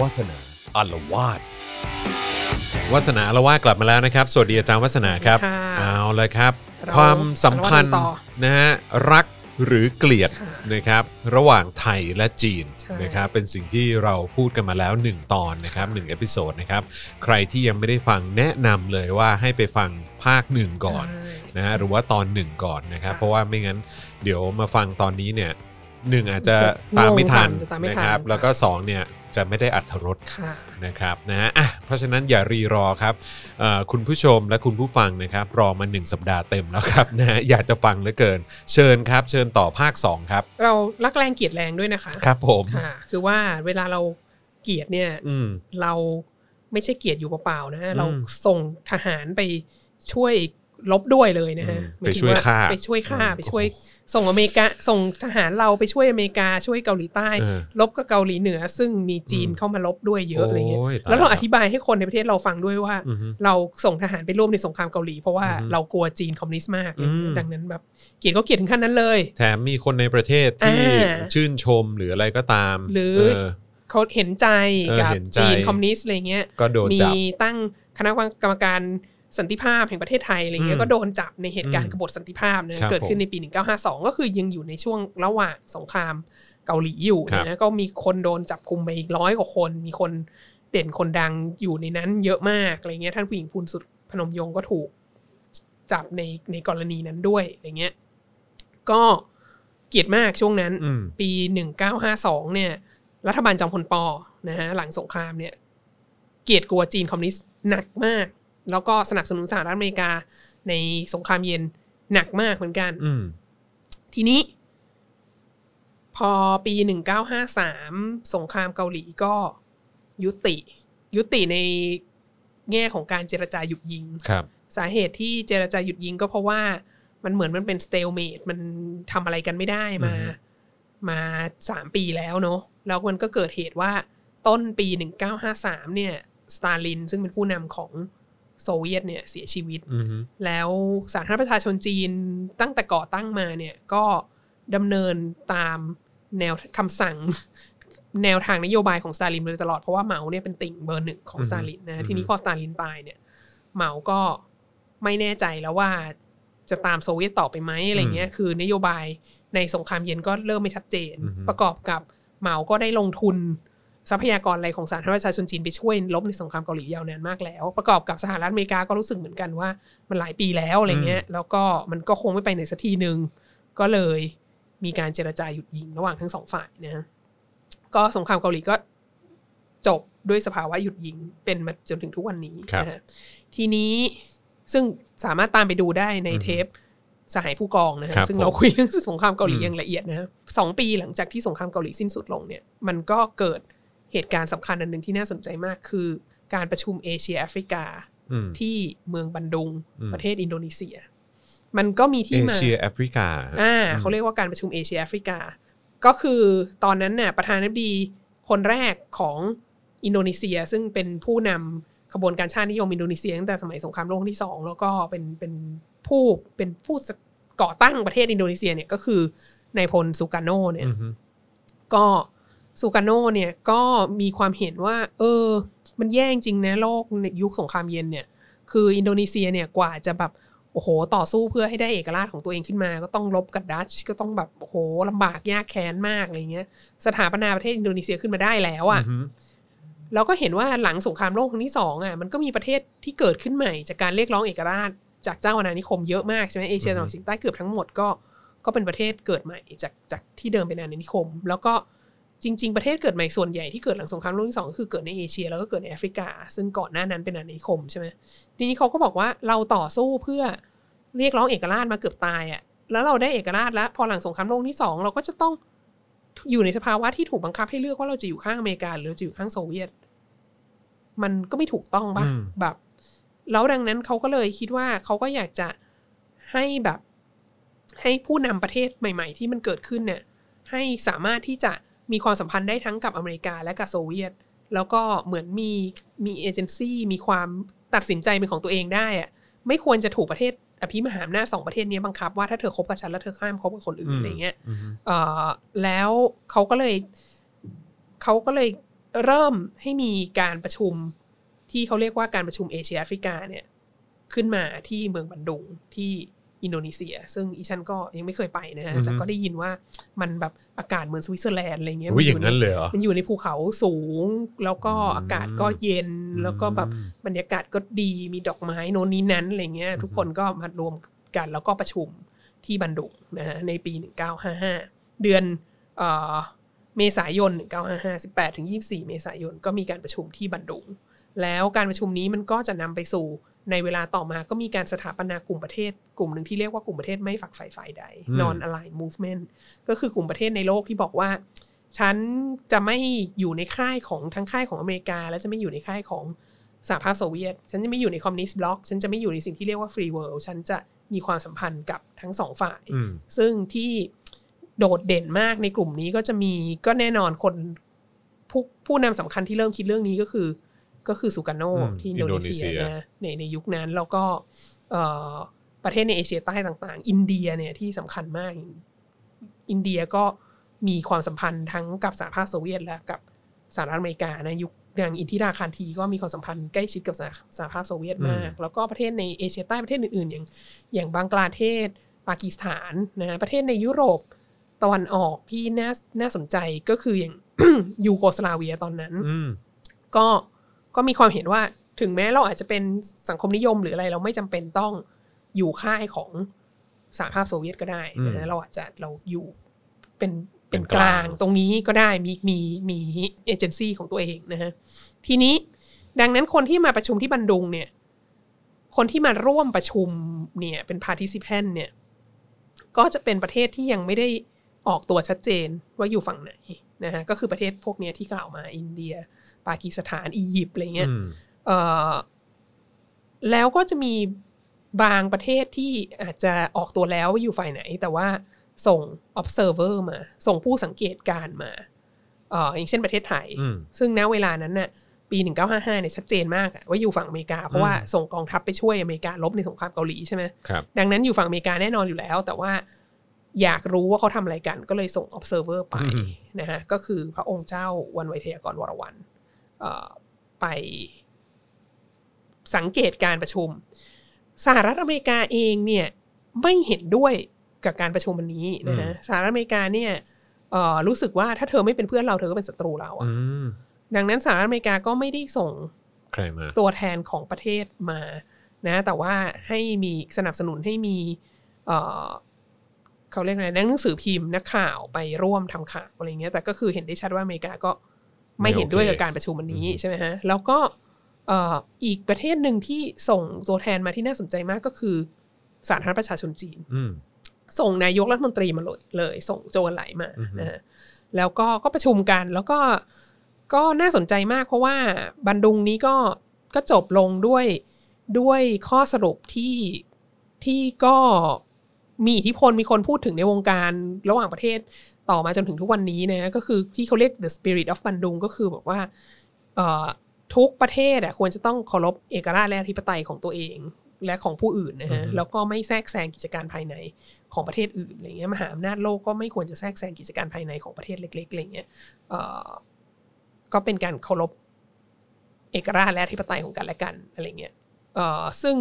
วาสนาอาละวาดวาสนาอาละวาดกลับมาแล้วนะครับ สวัสดีอาจารย์วาสนาครับสวัสดีค่ะเอาเลยครับ เราความสัมพันธ์เราว่ากันต่อนะฮะรักหรือเกลียดค่ะนะครับ ระหว่างไทยและจีนใช่ นะครับเป็นสิ่งที่เราพูดกันมาแล้ว 1 ตอนนะครับ1 episode นะครับ ใครที่ยังไม่ได้ฟังแนะนำเลยว่าให้ไปฟังภาคหนึ่งก่อน ใช่ นะฮะหรือว่าตอนหนึ่งก่อนนะครับ ค่ะเพราะว่าไม่งั้นเดี๋ยวมาฟังตอนนี้เนี่ยหนึ่งอาจจะจะตามไม่ทันงงจะตามไม่นะทันครับค่ะแล้วก็สองเนี่ย จะไม่ได้อัธรสค่ะนะครับนะฮะอะเพราะฉะนั้นอย่ารีรอครับเอ่อคุณผู้ชมและคุณผู้ฟังนะครับรอมา 1 สัปดาห์เต็มแล้วครับนะฮะอยากจะฟังเหลือเกิน เชิญครับ เชิญต่อภาค 2 ครับ เรารักแรงเกลียดแรงด้วยนะคะครับผมค่ะคือว่าเวลาเราเกลียดเนี่ยอืมเราไม่ใช่เกลียดอยู่เปล่าๆนะฮะอืมเราส่งทหารไปช่วยลบด้วยเลยนะฮะอืมหมถึงไปช่วยฆ่าไปช่วยฆ่าอืมไปช่วย ส่งอเมริกาส่งทหารเราไปช่วยอเมริกาช่วยเกาหลีใต้เออรบกับเกาหลีเหนือ ซึ่งมีจีนอืมเข้ามารบด้วยเยอะอะไรเงี้ยโอ้ยตายแล้วเราแล้วอธิบายให้คนในประเทศเราฟังด้วยว่าอือฮึเราส่งทหารไปร่วมในสงครามเกาหลี เพราะว่าอือฮึเรากลัวจีนคอมมิวนิสต์มากอะไรเงี้ยอืมดังนั้นแบบเกลียดก็เกลียดถึงขั้นนั้นเลย แถมมีคนในประเทศที่อ่าชื่นชมหรืออะไรก็ตาม หรือเเขาเห็นใจเออกับเห็นใจจีนคอมมิวนิสต์อะไรเงี้ยก็โดนมีจับตั้งคณะกรรมการ สันติภาพแห่งประเทศไทยอะไรเงี้อืยมก็โดนจับในเหตุการอืณ์มกบฏสันติภาพนะครับเกิดขึ้นในปี 1952 ก็คือยังอยู่ในช่วงระหว่างสงครามเกาหลีอยู่ครับนะก็มีคนโดนจับคุมไปอีกร้อยกว่าคน มีคนเด่นคนดังอยู่ในนั้นเยอะมากอะไรเงี้ยท่านผู้หญิงพูนสุดพนมยงค์ก็ถูกจับในในกรณีนั้นด้วยอะไรเงี้ยก็เกลียดมากช่วงนั้นอืมปี 1952 เนี่ย รัฐบาลจอมพลปอนะฮะหลังสงครามเนี่ย เกลียดกลัวจีนคอมมิวนิสต์หนักมาก แล้วก็สนับสนุนสหรัฐอเมริกาในสงครามเย็นหนักมากเหมือนกันอืมทีนี้ พอปี1953สงครามเกาหลีก็ยุติ ยุติในแง่ของการเจรจาหยุดยิงครับ สาเหตุที่เจรจาหยุดยิงก็เพราะว่ามันเหมือนมันเป็นสเตลเมดมันทำอะไรกันไม่ได้มาอือฮึมาสามปีแล้วเนาะแล้วมันก็เกิดเหตุว่าต้นปี1953เนี่ยสตาลินซึ่งเป็นผู้นำของ โซเวียตเนี่ยเสียชีวิตอืมฮึแล้วสาธารณรัฐประชาชนจีนตั้งแต่ก่อตั้งมาเนี่ยก็ดำเนินตามแนวคำสั่งแนวทางนโยบายของสตาลินมาโดยตลอด เพราะว่าเหมาเนี่ยเป็นติ่งเบอร์หนึ่งของสตาลินนะทีนี้พอสตาลินตายเนี่ยเหมาก็ไม่แน่ใจแล้วว่าจะตามโซเวียตต่อไปไหมอะไรเงี้ย คือนโยบายในสงครามเย็นก็เริ่มไม่ชัดเจนอือฮึประกอบกับเหมาก็ได้ลงทุน ทรัพยากรอะไรของสาธารณรัฐประชาชนจีนไปช่วยลบในสงครามเกาหลียาวนานมากแล้ว ประกอบกับสหรัฐอเมริกาก็รู้สึกเหมือนกันว่า มันหลายปีแล้วอะไรเงี้ยแล้วก็มันก็คงไม่ไปไหนสักทีหนึ่งก็เลยมีการเจรจาหยุดยิงระหว่างทั้งสองฝ่ายนะฮะก็สงครามเกาหลีก็จบด้วยสภาวะหยุดยิงเป็นมาจนถึงทุกวันนี้ครับนะฮะทีนี้ซึ่งสามารถตามไปดูได้ในเทปสหายผู้กองนะฮะครับซึ่งผมเราคุยเรื่องสงครามเกาหลีอืมอย่างละเอียดนะฮะสองปีหลังจากที่สงครามเกาหลีสิ้นสุดลงเนี่ย มันก็เกิด เหตุการณ์สำคัญอันหนึ่งที่น่าสนใจมากคือ การประชุมเอเชียแอฟริกาอืมที่เมืองบันดุงอืมประเทศอินโดนีเซีย มันก็มีเอที่มาเชียแอฟริกาอ่าเขาเรียกว่าการประชุมเอเชียแอฟริกา ก็คือตอนนั้นน่ะประธานาธิบดีคนแรกของอินโดนีเซีย ซึ่งเป็นผู้นำขบวนการชาตินิยมอินโดนีเซียตั้งแต่สมัยสงครามโลกครั้งที่สองแล้วก็เป็นเป็นผู้เป็นผู้ก่อตั้งประเทศอินโดนีเซียเนี่ยก็คือนายพลซูการ์โนเนี่ยอืมฮึก็ ซูการ์โนเนี่ยก็มีความเห็นว่า เออ มันแย่จริงนะโลกในยุคสงครามเย็นเนี่ย คืออินโดนีเซียเนี่ยกว่าจะแบบโอ้โห ต่อสู้เพื่อให้ได้เอกราชของตัวเองขึ้นมา ก็ต้องรบกับดัตช์ก็ต้องแบบโอ้โหลำบากยากแค้นมากอะไรเงี้ย สถาปนาประเทศอินโดนีเซียขึ้นมาได้แล้วอะ่ะอืมฮึเราก็เห็นว่าหลังสงครามโลกครั้งที่สองอะมันก็มีประเทศที่เกิดขึ้นใหม่ จากการเรียกร้องเอกราช จากเจ้าอาณานิคมเยอะมากใช่ไหมเอเชียตะวันออกเฉียงใต้เกือบทั้งหมดก็ก็เป็นประเทศเกิดใหม่จากจากที่เดิมเป็นอาณานิคม แล้วก็ จริง ๆ ประเทศเกิดใหม่ส่วนใหญ่ที่เกิดหลังสงครามโลกที่สองก็คือเกิดในเอเชียแล้วก็เกิดในแอฟริกา ซึ่งก่อนหน้านั้นเป็นอาณานิคมใช่ไหมทีนี้เขาก็บอกว่าเราต่อสู้เพื่อเรียกร้องเอกราชมาเกือบตายอะแล้วเราได้เอกราชแล้ว พอหลังสงครามโลกที่สองเราก็จะต้องอยู่ในสภาวะที่ถูกบังคับให้เลือกว่าเราจะอยู่ข้างอเมริกาหรือเราจะอยู่ข้างโซเวียต มันก็ไม่ถูกต้องปะอืมแบบ แล้วดังนั้นเขาก็เลยคิดว่าเขาก็อยากจะให้แบบ ให้ผู้นำประเทศใหม่ ๆ ที่มันเกิดขึ้นเนี่ย ให้สามารถที่จะ มีความสัมพันธ์ได้ทั้งกับอเมริกาและกับโซเวียต แล้วก็เหมือนมีมีเอเจนซี่มีความตัดสินใจเป็นของตัวเองได้อะไม่ควรจะถูกประเทศอภิมหาอำนาจสองประเทศนี้บังคับว่าถ้าเธอคบกับฉันแล้วเธอห้ามคบกับคนอื่นอะไรเงี้ยอืมฮึเอ่อแล้วเขาก็เลยเขาก็เลยเริ่มให้มีการประชุมที่เขาเรียกว่าการประชุมเอเชียแอฟริกาเนี่ยขึ้นมาที่เมืองบันดุงที่ อินโดนีเซีย ซึ่งอีฉันก็ยังไม่เคยไปนะฮะอือฮึแต่ก็ได้ยินว่ามันแบบอากาศเหมือนสวิตเซอร์แลนด์อะไรเงี้ยอุ้ยอมัย่างนั้นเลยเหรอมันอยู่ในภูเขาสูง แล้วก็อากาศก็เย็นแล้วก็แบบอืมบรรยากาศก็ดีมีดอกไม้โน่นนี้นั้นอะไรเงี้ยทุกคนก็มารวมกันแล้วก็ประชุมที่บันดุงนะฮะในปี 1955 เดือนเอ่อเมษายน 1955 18ถึง24 เมษายนก็มีการประชุมที่บันดุง แล้วการประชุมนี้มันก็จะนำไปสู่ ในเวลาต่อมาก็มีการสถาปนากลุ่มประเทศ กลุ่มหนึ่งที่เรียกว่ากลุ่มประเทศไม่ฝักใฝ่ฝ่ายใดอืม non aligned movement ก็คือกลุ่มประเทศในโลกที่บอกว่า ฉันจะไม่อยู่ในค่ายของทั้งค่ายของอเมริกา และจะไม่อยู่ในค่ายของสหภาพโซเวียต ฉันจะไม่อยู่ใน Communist Bloc ฉันจะไม่อยู่ในสิ่งที่เรียกว่า Free World ฉันจะมีความสัมพันธ์กับทั้งสองฝ่ายอืมซึ่งที่โดดเด่นมากในกลุ่มนี้ก็จะมีก็แน่นอนคนผู้ผู้นำสำคัญที่เริ่มคิดเรื่องนี้ก็คือ ก็คือซูการ์โนอืมที่อินโดนีเซียอินโดนีเซียนะในในยุคนั้นแล้วก็เอ่อประเทศในเอเชียใต้ต่างๆ อินเดียเนี่ยที่สำคัญมาก อินเดียก็มีความสัมพันธ์ทั้งกับสหภาพโซเวียตและกับสหรัฐอเมริกานะยุคอย่างอินทิราคานธีก็มีความสัมพันธ์ใกล้ชิดกับสหสหภาพโซเวียตมาก แล้วก็ประเทศในเอเชียใต้ประเทศอื่นๆ อย่างอย่างบังกลาเทศ ปากีสถานนะประเทศในยุโรปตะวันออกที่น่าน่าสนใจก็คืออย่างยูโกสลาเวียตอนนั้นอืมก็ ก็มีความเห็นว่าถึงแม้เราอาจจะเป็นสังคมนิยมหรืออะไร เราไม่จำเป็นต้องอยู่ค่ายของสหภาพโซเวียตก็ได้นะอืฮะมเราอาจจะเราอยู่เป็นเป็เป็นนกกลาลางงตรงนี้ก็ได้มีมีมีเอเจนซี่ของตัวเองนะฮะทีนี้ดังนั้นคนที่มาประชุมที่บันดุงเนี่ย คนที่มาร่วมประชุมเนี่ยเป็น participant เนี่ย ก็จะเป็นประเทศที่ยังไม่ได้ออกตัวชัดเจนว่าอยู่ฝั่งไหนนะฮะก็คือประเทศพวกเนี้ยที่กล่าวมาอินเดีย ปากีสถานอียิปต์อะไรเงี้ยอืมเอ่อแล้วก็จะมีบางประเทศที่อาจจะออกตัวแล้วว่าอยู่ฝ่ายไหน แต่ว่าส่ง observer มา ส่งผู้สังเกตการณ์มาเอ่ออย่างเช่นประเทศไทยอืมซึ่งณเวลานั้นน่ะ ปี 1955เนี่ยชัดเจนมากอะว่าอยู่ฝั่งอเมริกา เพราะว่าอืมส่งกองทัพไปช่วยอเมริกาลบในสงครามเกาหลีใช่ไหมครับดังนั้นอยู่ฝั่งอเมริกาแน่นอนอยู่แล้ว แต่ว่าอยากรู้ว่าเขาทำอะไรกัน ก็เลยส่ง observer ไปอืมนะฮะก็คือพระองค์เจ้าวันไวเทยากรวรวันเอ่อ ไปสังเกตการประชุม สหรัฐอเมริกาเองเนี่ยไม่เห็นด้วยกับการประชุมวันนี้นะฮะสหรัฐอเมริกาเนี่ยเอ่อรู้สึกว่าถ้าเธอไม่เป็นเพื่อนเราเธอก็เป็นศัตรูเราอะอืมดังนั้นสหรัฐอเมริกาก็ไม่ได้ส่งใครมาตัวแทนของประเทศมานะแต่ว่าให้มีสนับสนุนให้มีเอ่อเขาเรียกอะไรนักหนังสือพิมพ์นักข่าวไปร่วมทำข่าวอะไรเงี้ยแต่ก็คือเห็นได้ชัดว่าอเมริกาก็ ไม่เห็นด้วยกับการประชุมวันนี้ใช่ไหมฮะแล้วก็เอ่ออีกประเทศหนึ่งที่ส่งตัวแทนมาที่น่าสนใจมากก็คือสาธารณรัฐประชาชนจีนอืมส่งนายกรัฐมนตรีมาเลยเลย ส่งโจวไหลมาอือฮึนะฮะแล้วก็ก็ประชุมกันแล้วก็ก็น่าสนใจมากเพราะว่าบันดุงนี้ก็ก็จบลงด้วยด้วยข้อสรุปที่ที่ก็มีอิทธิพลมีคนพูดถึงในวงการระหว่างประเทศ ต่อมาจนถึงทุกวันนี้นะก็คือที่เขาเรียก the spirit of บันดุงก็คือบอกว่าเอ่อทุกประเทศอะควรจะต้องเคารพเอกราชและอธิปไตยของตัวเองและของผู้อื่นนะฮะอือฮึแล้วก็ไม่แทรกแซงกิจการภายในของประเทศอื่นอะไรเงี้ยมหาอำนาจโลกก็ไม่ควรจะแทรกแซงกิจการภายในของประเทศเล็กๆอะไรเงี้ยเอ่อก็เป็นการเคารพเอกราชและอธิปไตยของกันและกันอะไรเงี้ยเอ่อซึ่ง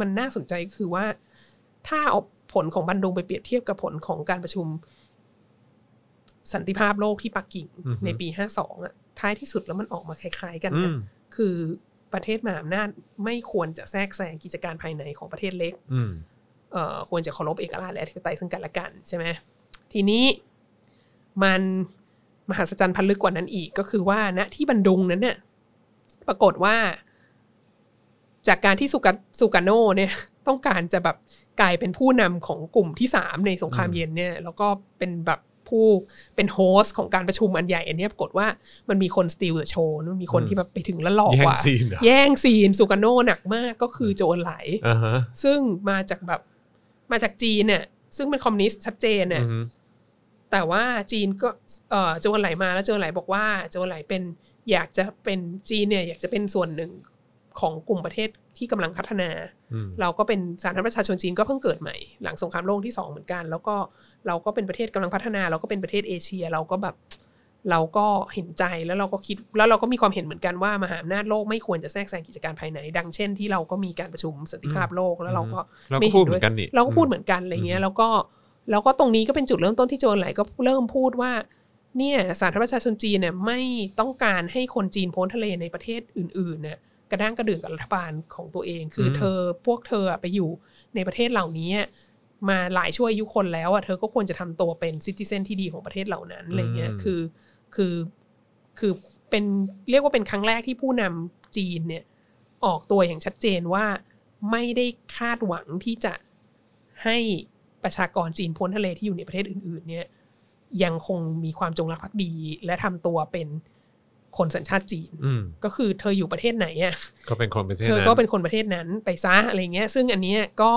มันน่าสนใจคือว่าถ้าเอาผลของบันดุงไปเปรียบเทียบกับผลของการประชุม สันติภาพโลกที่ปักกิ่งอือฮึในปีห้าสองอะท้ายที่สุดแล้วมันออกมาคล้าย ๆ กันอืนะมคือประเทศมหาอำนาจไม่ควรจะแทรกแซงกิจการภายในของประเทศเล็กอืมเอ่อควรจะเคารพเอกราชและอธิปไตยซึ่งกันและกันใช่ไหมทีนี้มันมหัศจรรย์พันลึกกว่านั้นอีกก็คือว่าณที่บันดุงนั้นเนี่ยปรากฏว่า จากการที่ซูกาซูการ์โนเนี่ย ต้องการจะแบบกลายเป็นผู้นำของกลุ่มที่สามในสงครามเย็นเนี่ย แล้วก็เป็นแบบ ผู้เป็น host ของการประชุมอันใหญ่ อันเนี้ยปรากฏว่ามันมีคน steal show มันมีคนอืมที่แบบไปถึงแล้วหลอกแย่งว่าซีนเหรอแย่งซีนซูการ์โนหนักมากก็คือโจวเอินไหลอ่าฮะซึ่งมาจากแบบมาจากจีนเนี่ยซึ่งเป็นคอมมิวนิสต์ชัดเจนเนี่ยอืมแต่ว่าจีนก็เอ่อโจรไหลมาแล้วโจรไหลบอกว่าโจรไหลเป็นอยากจะเป็นจีนเนี่ยอยากจะเป็นส่วนหนึ่ง ของกลุ่มประเทศที่กำลังพัฒนาอืมเราก็เป็นสาธารณรัฐประชาชนจีนก็เพิ่งเกิดใหม่ หลังสงครามโลกที่สองเหมือนกัน แล้วก็เราก็เป็นประเทศกำลังพัฒนา เราก็เป็นประเทศเอเชีย เราก็แบบเราก็เห็นใจแล้วเราก็คิดแล้วเราก็มีความเห็นเหมือนกันว่ามหาอำนาจโลกไม่ควรจะแทรกแซงกิจการภายใน ดังเช่นที่เราก็มีการประชุมสันติภาพโลกแล้วเราก็เราไม่ก็เห็พูดนเหด้มืวยอนกันนี่เราก็พูดเหมือนกันอะไรเงี้ยแล้วก็แล้วก็ตรงนี้ก็เป็นจุดเริ่มต้นที่โจรไหลก็เริ่มพูดว่าเนี่ยสาธารณรัฐประชาชนจีนเนี่ยไม่ต้องการให้คนจีนพ้นทะเลในประเทศอื่นๆเนี่ย กระด้างกระเดื่องกับรัฐบาลของตัวเอง คืออมเธอพวกเธออะไปอยู่ในประเทศเหล่านี้มาหลายชั่วอายุคนแล้วอะเธอก็ควรจะทำตัวเป็นซิติเซนที่ดีของประเทศเหล่านั้นอะไรเงี้ยคือคือคือเป็นเรียกว่าเป็นครั้งแรกที่ผู้นำจีนเนี่ย ออกตัวอย่างชัดเจนว่าไม่ได้คาดหวังที่จะให้ประชากรจีนพ้นทะเลที่อยู่ในประเทศอื่น ๆ เนี่ยยังคงมีความจงรักภักดี และทำตัวเป็น คนสัญชาติจีนอืมก็คือเธออยู่ประเทศไหนอะก็เป็นคนประเทศเธอนั้นก็เป็นคนประเทศนั้นไปซะอะไรเงี้ย ซึ่งอันเนี้ยก็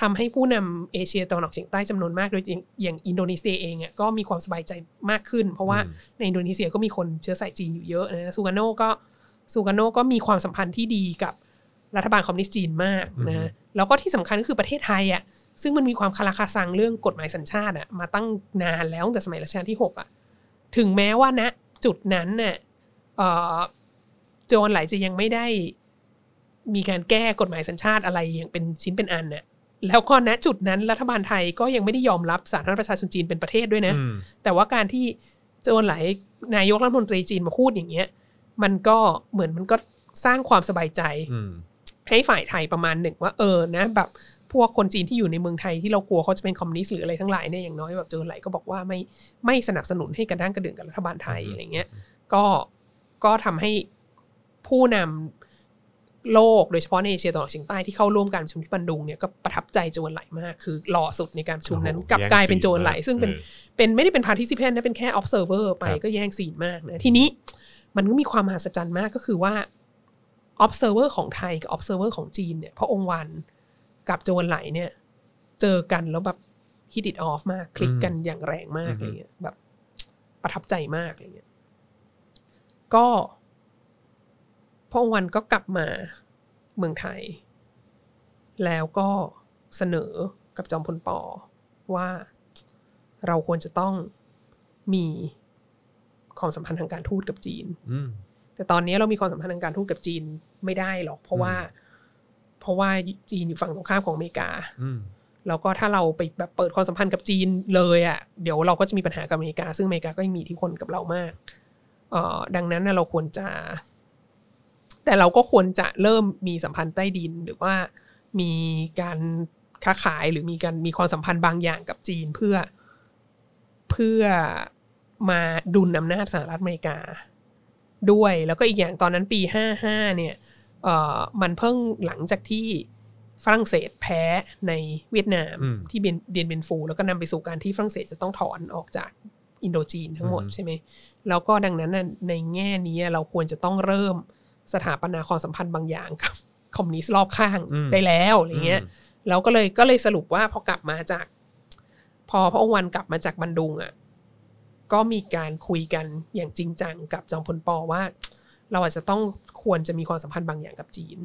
ทำให้ผู้นำเอเชียตะวันออกเฉียงใต้จำนวนมากโดยอย่างอย่างอินโดนีเซียเองอะก็มีความสบายใจมากขึ้น เพราะว่าในอินโดนีเซียก็มีคนเชื้อสายจีนอยู่เยอะนะซูกาโนก็ซูกาโนก็มีความสัมพันธ์ที่ดีกับรัฐบาลคอมมิวนิสต์จีนมากนะแล้วก็ที่สำคัญก็คือประเทศไทยอะซึ่งมันมีความคาราคาซังเรื่องกฎหมายสัญชาติอะมาตั้งนานแล้วตั้งแต่สมัยรัชกาลที่หกอะถึงแม้ว่าณจุดนั้นเนี่ยเอ่อ โจรไหลจะยังไม่ได้มีการแก้กฎหมายสัญชาติอะไรอย่างเป็นชิ้นเป็นอันเนี่ยแล้วก็ณจุดนั้นรัฐบาลไทยก็ยังไม่ได้ยอมรับสาธารณรัฐประชาชนจีนเป็นประเทศด้วยนะอืมแต่ว่าการที่โจรไหลนายกรัฐมนตรีจีนมาพูดอย่างเงี้ย มันก็เหมือนมันก็สร้างความสบายใจอืมให้ฝ่ายไทยประมาณหนึ่งว่าเออนะแบบพวกคนจีนที่อยู่ในเมืองไทยที่เรากลัวเขาจะเป็นคอมมิวนิสต์หรืออะไรทั้งหลายเนี่ยอย่างน้อยแบบโจรไหลก็บอกว่าไม่ไม่สนับสนุนให้กระด้างกระเดื่องกับรัฐบาลไทยอะไรเงี้ย ก็ ก็ทำให้ผู้นำโลกโดยเฉพาะในเอเชียตะวันออกเฉียงใต้ที่เข้าร่วมการประชุมที่บันดุงเนี่ยก็ประทับใจโจรไหลมาก คือหล่อสุดในการประชุมนั้นโอ้โหกลับกลายเป็นโจรไหลแย่งซีนซึ่งเป็นมากเป็นไม่ได้เป็น participant นะเป็นแค่ observer ไปครับก็แย่งซีนมากนะทีนี้มันก็มีความมหัศจรรย์มากก็คือว่า observer ของไทยกับ observer ของจีนเนี่ยพระองค์วันกับโจรไหลเนี่ย เจอกันแล้วแบบ hit it off มาก คลิกกันอย่างแรงมากอะไรเงี้ยแบบประทับใจมากอะไรเงี้ย ก็พระองค์วันก็กลับมาเมืองไทย แล้วก็เสนอกับจอมพลปอว่าเราควรจะต้องมีความสัมพันธ์ทางการทูตกับจีนอืมแต่ตอนนี้เรามีความสัมพันธ์ทางการทูตกับจีนไม่ได้หรอก เพราะว่า เพราะว่าจีนอยู่ฝั่งตรงข้ามของอเมริกาอืมแล้วก็ถ้าเราไปแบบเปิดความสัมพันธ์กับจีนเลยอะ่ะ เดี๋ยวเราก็จะมีปัญหากับอเมริกา ซึ่งอเมริกาก็ยังมีอิทธิพลกับเรามากเอ่อ ดังนั้นนะเราควรจะ แต่เราก็ควรจะเริ่มมีสัมพันธ์ใต้ดินหรือว่ามีการค้าขายหรือมีการมีความสัมพันธ์บางอย่างกับจีนเพื่อเพื่อมาดุลอำนาจสหรัฐอเมริกา ด้วยแล้วก็อีกอย่างตอนนั้นปีห้าห้าเนี่ยเอ่อมันเพิ่งหลังจากที่ฝรั่งเศสแพ้ในเวียดนามอืมที่เบียนเดียนเบนฟู แล้วก็นำไปสู่การที่ฝรั่งเศสจะต้องถอนออกจาก อินโดจีนทั้งหมดอืมใช่ไหมแล้วก็ดังนั้นน่ะในแง่นี้เราควรจะต้องเริ่มสถาปนาความสัมพันธ์บางอย่างกับคอมมิวนิสต์รอบข้างได้แล้วอะไรเงี้ยแล้วก็เลยก็เลยสรุปว่าพอกลับมาจาก พอพระองค์วันกลับมาจากบันดุงอะก็มีการคุยกันอย่างจริงจังกับจอมพลปอว่า เราอาจจะต้องควรจะมีความสัมพันธ์บางอย่างกับจีน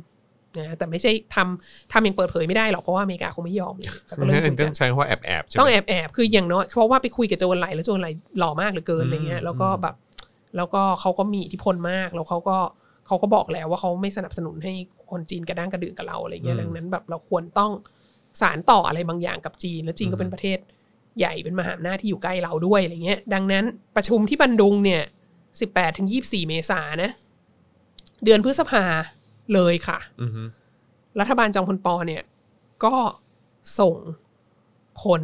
นะแต่ไม่ใช่ทำทำอย่างเปิดเผยไม่ได้หรอกเพราะว่าอเมริกาคงไม่ยอมเลยแต่ก็เริ่มคุยต้กัอนงใช้คำว่าแอบแอบๆใช่ไหมต้องแอบแอบคืออย่างน้อยเพราะว่าไปคุยกับโจรไหลแล้วโจรไหลหล่อมากเหลือเกินอะไรเงี้อืยมแล้วก็แบบแล้วก็เขาก็มีอิทธิพลมากแล้วเขาก็เขาก็บอกแล้วว่าเขาไม่สนับสนุนให้คนจีนกระด้างกระดื่นกับเราอะไรเงี้ยดังนั้นแบบเราควรต้องสารต่ออะไรบางอย่างกับจีน แล้วจีนก็เป็นประเทศใหญ่เป็นมหาอำนาจที่อยู่ใกล้เราด้วยอะไรเงี้ย ดังนั้นประชุมที่บันดุงเนี่ยสิบแปดถึงยี่สี่เมษายนนะ เดือนพฤษภา เลยค่ะอือฮึรัฐบาลจองพลปอเนี่ย ก็ส่งคน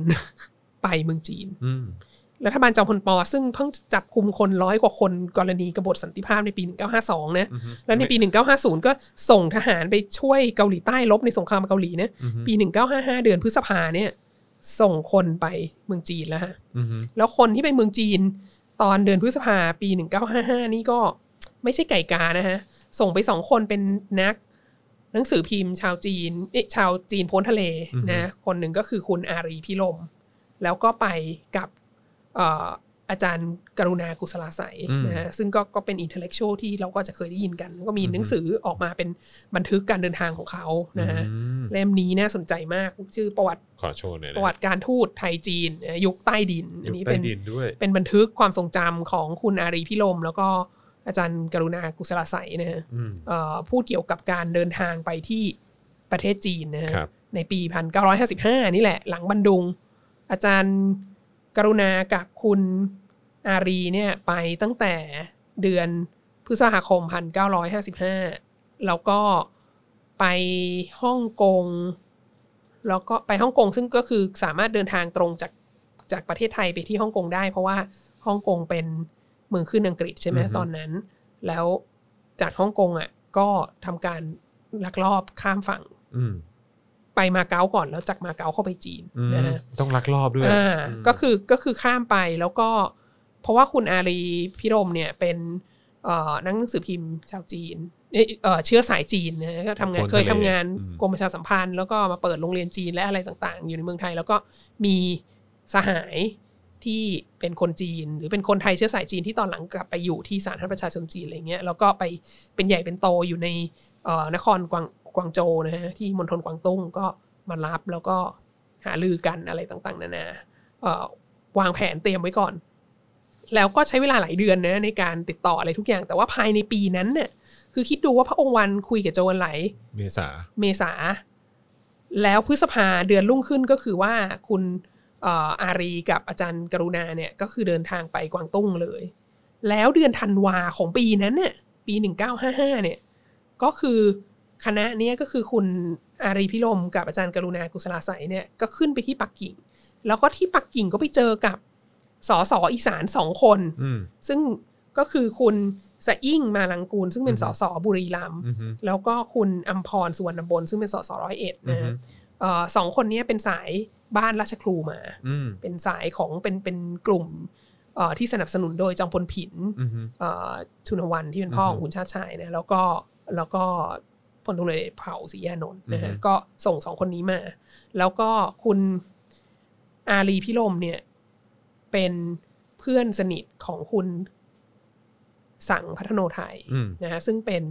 ไปเมืองจีนอืมรัฐบาลจอมพลปอซึ่งเพิ่งจับคุมคนร้อยกว่าคนกรณีกบฏสันติภาพในปี 1952 นะอือฮึแล้วในปี 1950 ก็ส่งทหารไปช่วยเกาหลีใต้ลบในสงครามเกาหลีนะอือฮึปี 1955 เดือนพฤษภาเนี่ย ส่งคนไปเมืองจีนแล้วฮะอือฮึแล้วคนที่ไปเมืองจีน ตอนเดือนพฤษภาปี 1955 นี่ก็ไม่ใช่ไก่กานะฮะ ส่งไปสองคนเป็นนัก หนังสือพิมพ์ชาวจีนเอ๊ะชาวจีนโพ้นทะเลนะคนหนึ่งก็คือคุณอารีภิรมย์ แล้วก็ไปกับเอ่ออาจารย์กรุณากุศลาสัยอืมนะฮะซึ่งก็ก็เป็น intellectual ที่เราก็จะเคยได้ยินกัน ก็มีหนังสือออกมาเป็นบันทึกการเดินทางของเขานะฮะอืมมเล่มนี้น่าสนใจมากชื่อประวัติขอโชว์หน่อยนะประวัติการทูตไทยจีนเอ่อยุคใต้ดิน อันนี้ยุคใต้เป็นดินด้วยเป็นบันทึกความทรงจำของคุณอารีภิรมย์แล้วก็ อาจารย์กรุณากุศลใสยนะฮะอืมเอ่อพูดเกี่ยวกับการเดินทางไปที่ประเทศจีนนะฮะครับในปี 1955 นี่แหละ หลังบันดุง อาจารย์กรุณากับคุณอารีเนี่ยไปตั้งแต่เดือนพฤษภาคม 1955 แล้วก็ไปฮ่องกง แล้วก็ไปฮ่องกงซึ่งก็คือสามารถเดินทางตรงจากจากประเทศไทยไปที่ฮ่องกงได้ เพราะว่าฮ่องกงเป็น เมืองขึ้นอังกฤษใช่ไหมอือฮึตอนนั้น แล้วจากฮ่องกงอะ ก็ทำการลักลอบข้ามฝั่งอืมไปมาเก๊าก่อนแล้วจากมาเก๊าเข้าไปจีนอืมนะฮะต้องลักลอบด้วยอ่าอืมก็คือก็คือข้ามไปแล้วก็ เพราะว่าคุณอารีพิรมเนี่ยเป็นเอ่อนักหนังสือพิมพ์ชาวจีนเอ่อเอ่อเชื้อสายจีนนะฮะก็ทำงานคนทะเลเคยทำงานอืมกรมประชาสัมพันธ์ แล้วก็มาเปิดโรงเรียนจีนและอะไรต่าง ๆ อยู่ในเมืองไทย แล้วก็มีสหาย ที่เป็นคนจีน หรือเป็นคนไทยเชื้อสายจีนที่ตอนหลังกลับไปอยู่ที่สาธารณรัฐประชาชนจีนอะไรเงี้ยแล้วก็ไปเป็นใหญ่เป็นโตอยู่ในเอ่อนครกวางกวางโจวนะฮะที่มณฑลกวางตุ้งก็มารับแล้วก็หาลือกันอะไรต่างๆ นานาเอ่อวางแผนเตรียมไว้ก่อน แล้วก็ใช้เวลาหลายเดือนนะในการติดต่ออะไรทุกอย่าง แต่ว่าภายในปีนั้นเนี่ยคือคิดดูว่าพระองค์วันคุยกับโจวันไหล เมษา เมษา แล้วพฤษภาเดือนรุ่งขึ้นก็คือว่าคุณเอ่ออารีกับอาจารย์กรุณาเนี่ยก็คือเดินทางไปกวางตุ้งเลย แล้วเดือนธันวาของปีนั้นเนี่ยปีหนึ่งเก้าห้าห้าเนี่ยก็คือคณะเนี้ยก็คือคุณอารีพิรมกับอาจารย์กรุณากุศลาใสยเนี่ยก็ขึ้นไปที่ปักกิ่ง แล้วก็ที่ปักกิ่งก็ไปเจอกับสสอีสานสองคนอืมซึ่งก็คือคุณสะอิ่งมาลังกูล ซึ่งเป็นอืสอฮึสบุรีรัมย์อืมแล้วก็คุณอัมพรสุวรรณบนซึ่งเป็นสสร้อยเอ็ดนะอือฮึฮะเอ่อสองคนเนี้ยเป็นสาย บ้านราชครูมาอืมเป็นสายของเป็นเป็นกลุ่มเอ่อที่สนับสนุนโดยจอมพลผินอืมเอ่อทุนวันที่เป็นพ่ออือขฮึองคุณชาติชายนะแล้วก็แล้วก็พลตุเรศเผ่าศรียานนท์นะฮะอือฮึก็ส่งสองคนนี้มา แล้วก็คุณอารีพิรมเนี่ย เป็นเพื่อนสนิทของคุณสังข์พัธโนทัยอืมนะฮะซึ่งเป็น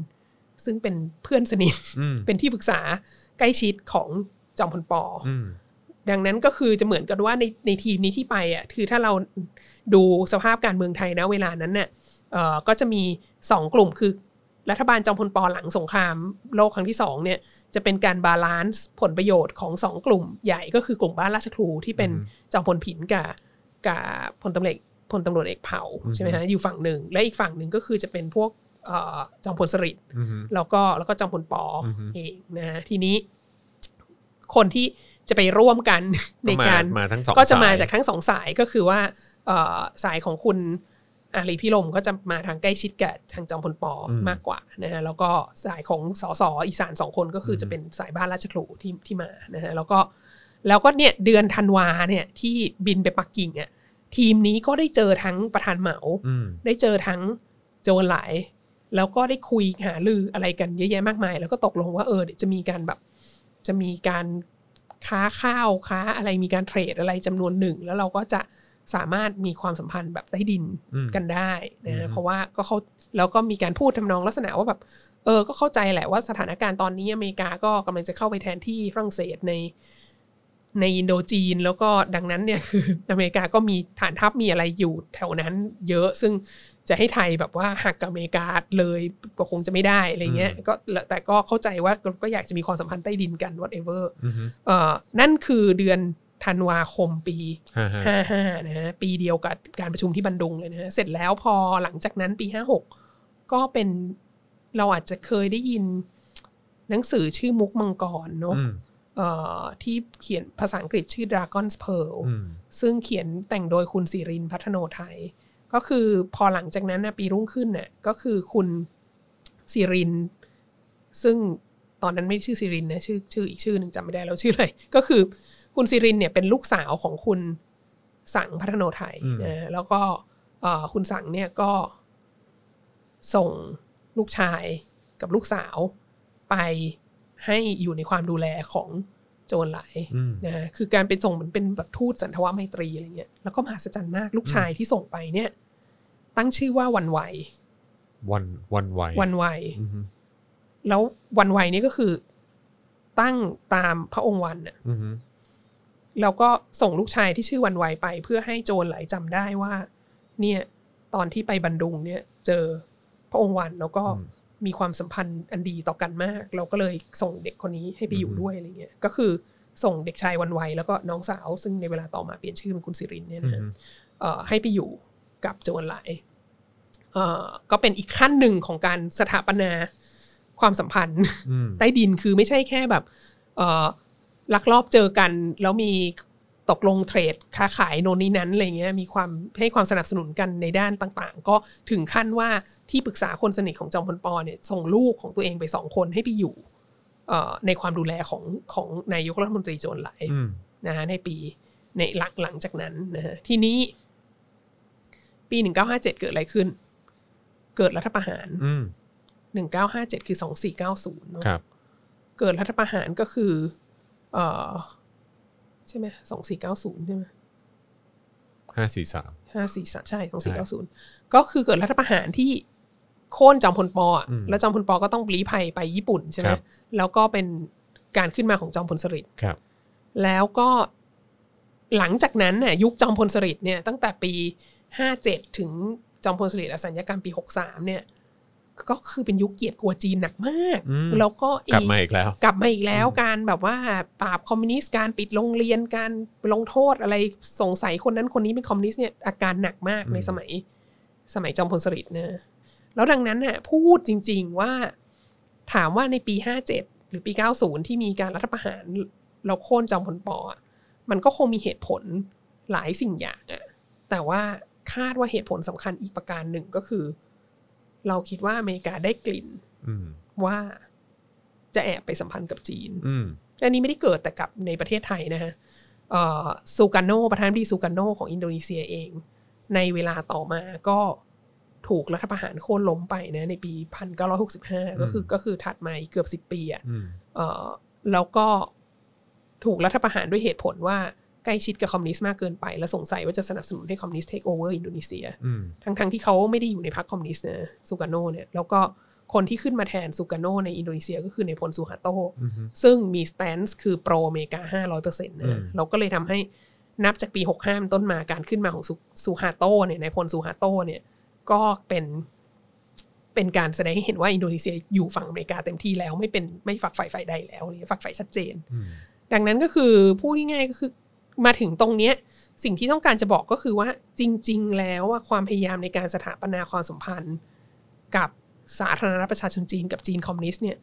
ซึ่งเป็นเพื่อนสนิทอืมเป็นที่ปรึกษาใกล้ชิดของจอมพลป.อืม ดังนั้นก็คือจะเหมือนกันว่าในในทีมนี้ที่ไปอะคือถ้าเราดูสภาพการเมืองไทยนะเวลานั้นเนี่ยเอ่อก็จะมีสองกลุ่มคือ รัฐบาลจอมพลป.หลังสงครามโลกครั้งที่สองเนี่ยจะเป็นการ balance ผลประโยชน์ของสองกลุ่มใหญ่ก็คือกลุ่มบ้านราชครูที่เป็นอืมจอมพลผินกับกับพลตำรวจพลตำรวจเอกเผ่าอืมใช่ไหมฮะอยู่ฝั่งหนึ่ง และอีกฝั่งหนึ่งก็คือจะเป็นพวกเอ่อจอมพลสฤษดิ์อืมแล้วก็แล้วก็จอมพลปออือฮึเองนะฮะทีนี้คนที่ จะไปร่วมกันในก็มาการมาทั้งสองก็จะมาสายจากทั้งสองสายก็คือว่าเอ่อสายของคุณอารีพิรมก็จะมาทางใกล้ชิดกับทางจอมพลปออมมากกว่านะฮะแล้วก็สายของสสอีสานสองคนก็คืออมจะเป็นสายบ้านราชครูที่ที่มานะฮะแล้วก็แล้วก็เนี่ยเดือนธันวาเนี่ยที่บินไปปักกิ่งเนี่ยทีมนี้ก็ได้เจอทั้งประธานเหมาอืมได้เจอทั้งโจรหลาย แล้วก็ได้คุยหาลืออะไรกันเยอะแยะมากมาย แล้วก็ตกลงว่าเออเดี๋ยวจะมีการแบบจะมีการ ค้าข้าวค้าอะไรมีการเทรดอะไรจำนวนหนึ่ง แล้วเราก็จะสามารถมีความสัมพันธ์แบบใต้ดินอืมกันได้นะอืฮะมเพราะว่าก็เขาแล้วก็มีการพูดทำนองลักษณะว่าแบบเออก็เข้าใจแหละว่าสถานการณ์ตอนนี้อเมริกาก็กำลังจะเข้าไปแทนที่ฝรั่งเศสใน ในอินโดจีน แล้วก็ดังนั้นเนี่ยคืออเมริกาก็มีฐานทัพมีอะไรอยู่แถวนั้น เยอะซึ่งจะให้ไทยแบบว่าหักกับอเมริกาเลยก็คงจะไม่ได้อะไรเงี้ยก็แต่ก็เข้าใจว่าก็ก็อยากจะมีความสัมพันธ์ใต้ดินกัน whatever อืมเอ่อนั่นคือเดือนธันวาคมปีฮ่าฮ่าห้าห้านะฮะปีเดียวกับการประชุมที่บันดุงเลยนะฮะเสร็จแล้วพอหลังจากนั้นปีห้าหกก็เป็นเราอาจจะเคยได้ยินหนังสือชื่อมุกมังกรเนาะอืมเอ่อ ที่เขียนภาษาอังกฤษชื่อ Dragon's Pearl อืมซึ่งเขียนแต่งโดยคุณสิรินพัฒโนไทย ก็คือพอหลังจากนั้นนะปีรุ่งขึ้นเนี่ยก็คือคุณสิริน ซึ่งตอนนั้นไม่ชื่อสิรินนะชื่อชื่ออีกชื่อหนึ่งจำไม่ได้แล้วชื่ออะไรก็คือคุณสิรินเนี่ยเป็นลูกสาวของคุณสังพัฒโนไทยอืมนะแล้วก็เอ่อคุณสังเนี่ยก็ส่งลูกชายกับลูกสาวไป ให้อยู่ในความดูแลของโจรไหลายอืมนะฮะคือการเป็นส่งเหมือนเป็นแบบทูตสันทวไมตรีอะไรเงี้ยแล้วก็มหัศจรรย์มากลูกชายที่ส่งไปเนี่ย ตั้งชื่อว่าวันไหววันวันไหววันไหวอืมแล้ววันไหวนี่ก็คือ ตั้งตามพระองค์วันน่ะอือฮึแล้วก็ส่งลูกชายที่ชื่อวันไวไป เพื่อให้โจรไหลจำได้ว่า เนี่ย ตอนที่ไปบันดุงเนี่ย เจอพระองค์วันแล้วก็ มีความสัมพันธ์อันดีต่อกันมาก เราก็เลยส่งเด็กคนนี้ให้ไปอยู่ด้วยอะไรเงี้ยก็คือส่งเด็กชายวันไวแล้วก็น้องสาว ซึ่งในเวลาต่อมาเปลี่ยนชื่อเป็นคุณสิรินเนี่ยนะฮะเอ่อให้ไปอยู่กับโจรไหลเอ่อก็เป็นอีกขั้นหนึ่งของการสถาปนาความสัมพันธ์อืมใต้ดินคือไม่ใช่แค่แบบเอ่อลักลอบเจอกัน แล้วมี ตกลงเทรดค้าขายโน่นนี้นั้นอะไรเงี้ยมีความให้ความสนับสนุนกันในด้านต่างๆ ก็ถึงขั้นว่าที่ปรึกษาคนสนิทของจอมพลปอเนี่ยส่งลูกของตัวเองไปสองคนให้ไปอยู่เอ่อในความดูแลของของนายกรัฐมนตรีโจรไหลอืมนะฮะในปีในหลังหลังจากนั้นนะฮะทีนี้ ปีหนึ่งเก้าห้าเจ็ดเกิดอะไรขึ้น เกิดรัฐประหารอืมหนึ่งเก้าห้าเจ็ดคือสองสี่เก้าศูนย์ครับเกิดรัฐประหารก็คือเอ่อ ใช่ไหมสองสี่เก้าศูนย์ใช่ไหมห้าสี่สามห้าสี่สามใช่สองสี่เก้าศูนย์ก็คือเกิดรัฐประหารที่โค่นจอมพลปออะอืมแล้วจอมพลปอก็ต้องลี้ภัยไปญี่ปุ่นใช่ไหมครับแล้วก็เป็นการขึ้นมาของจอมพลสฤษดิ์ครับแล้วก็หลังจากนั้นน่ะยุคจอมพลสฤษดิ์เนี่ยตั้งแต่ปีห้าเจ็ดถึงจอมพลสฤษดิ์อสัญญกรรมปีหกสามเนี่ย ก็คือเป็นยุคเกียรติกลัวจีนหนักมากอืมแล้วก็กลับมาอีกแล้ว กลับมาอีกแล้วการแบบว่าปราบคอมมิวนิสต์การปิดโรงเรียนการลงโทษอะไรสงสัยคนนั้นคนนี้เป็นคอมมิวนิสต์เนี่ยอาการหนักมากอืมในสมัยสมัยจอมพลสฤษดิ์นะแล้วดังนั้นน่ะพูดจริง ๆว่าถามว่าในปีห้าเจ็ดหรือปีเก้าศูนย์ที่มีการรัฐประหารเราโค่นจอมพลปอะมันก็คงมีเหตุผลหลายสิ่งอย่างอะแต่ว่าคาดว่าเหตุผลสำคัญอีกประการหนึ่งก็คือ เราคิดว่าอเมริกาได้กลิ่นอืมว่าจะแอบไปสัมพันธ์กับจีนอืมอันนี้ไม่ได้เกิดแต่กับในประเทศไทยนะฮะเอ่อซูการโนประธานาธิบดีซูการโนของอินโดนีเซียเอง ในเวลาต่อมาก็ถูกรัฐประหารโค่นล้มไปนะในปี 1965 ก็คือก็คือถัดมาอีกเกือบ 10 ปีอะอืมเอ่อแล้วก็ถูกรัฐประหารด้วยเหตุผลว่า ใกล้ชิดกับคอมมิวนิสต์มากเกินไป และสงสัยว่าจะสนับสนุนให้คอมมิวนิสต์ take over อินโดนีเซียอืมทั้งทั้งที่เขาไม่ได้อยู่ในพรรคคอมมิวนิสต์นะซูการ์โนเนี่ยแล้วก็คนที่ขึ้นมาแทนซูการ์โนในอินโดนีเซียก็คือนายพลซูฮาร์โตอืมซึ่งมี stance คือ pro อเมริกา500%นะอืมเราก็เลยทำให้นับจากปี65เป็นต้นมาการขึ้นมาของซูซูฮาร์โตเนี่ยนายพลซูฮาร์โตเนี่ยก็เป็นเป็นการแสดงให้เห็นว่าอินโดนีเซียอยู่ฝั่งอเมริกาเต็มที่แล้วไม่เป็นไม่ฝักฝ่ายฝ่ายใดแล้วเนี่ยฝักฝ่ายชัดเจนอืมดังนั้นก็คือพูดง่ายๆก็คือ มาถึงตรงเนี้ยสิ่งที่ต้องการจะบอกก็คือว่าจริง ๆ แล้วว่าความพยายามในการสถาปนาความสัมพันธ์ กับสาธารณรัฐประชาชนจีนกับจีนคอมมิวนิสต์เนี่ย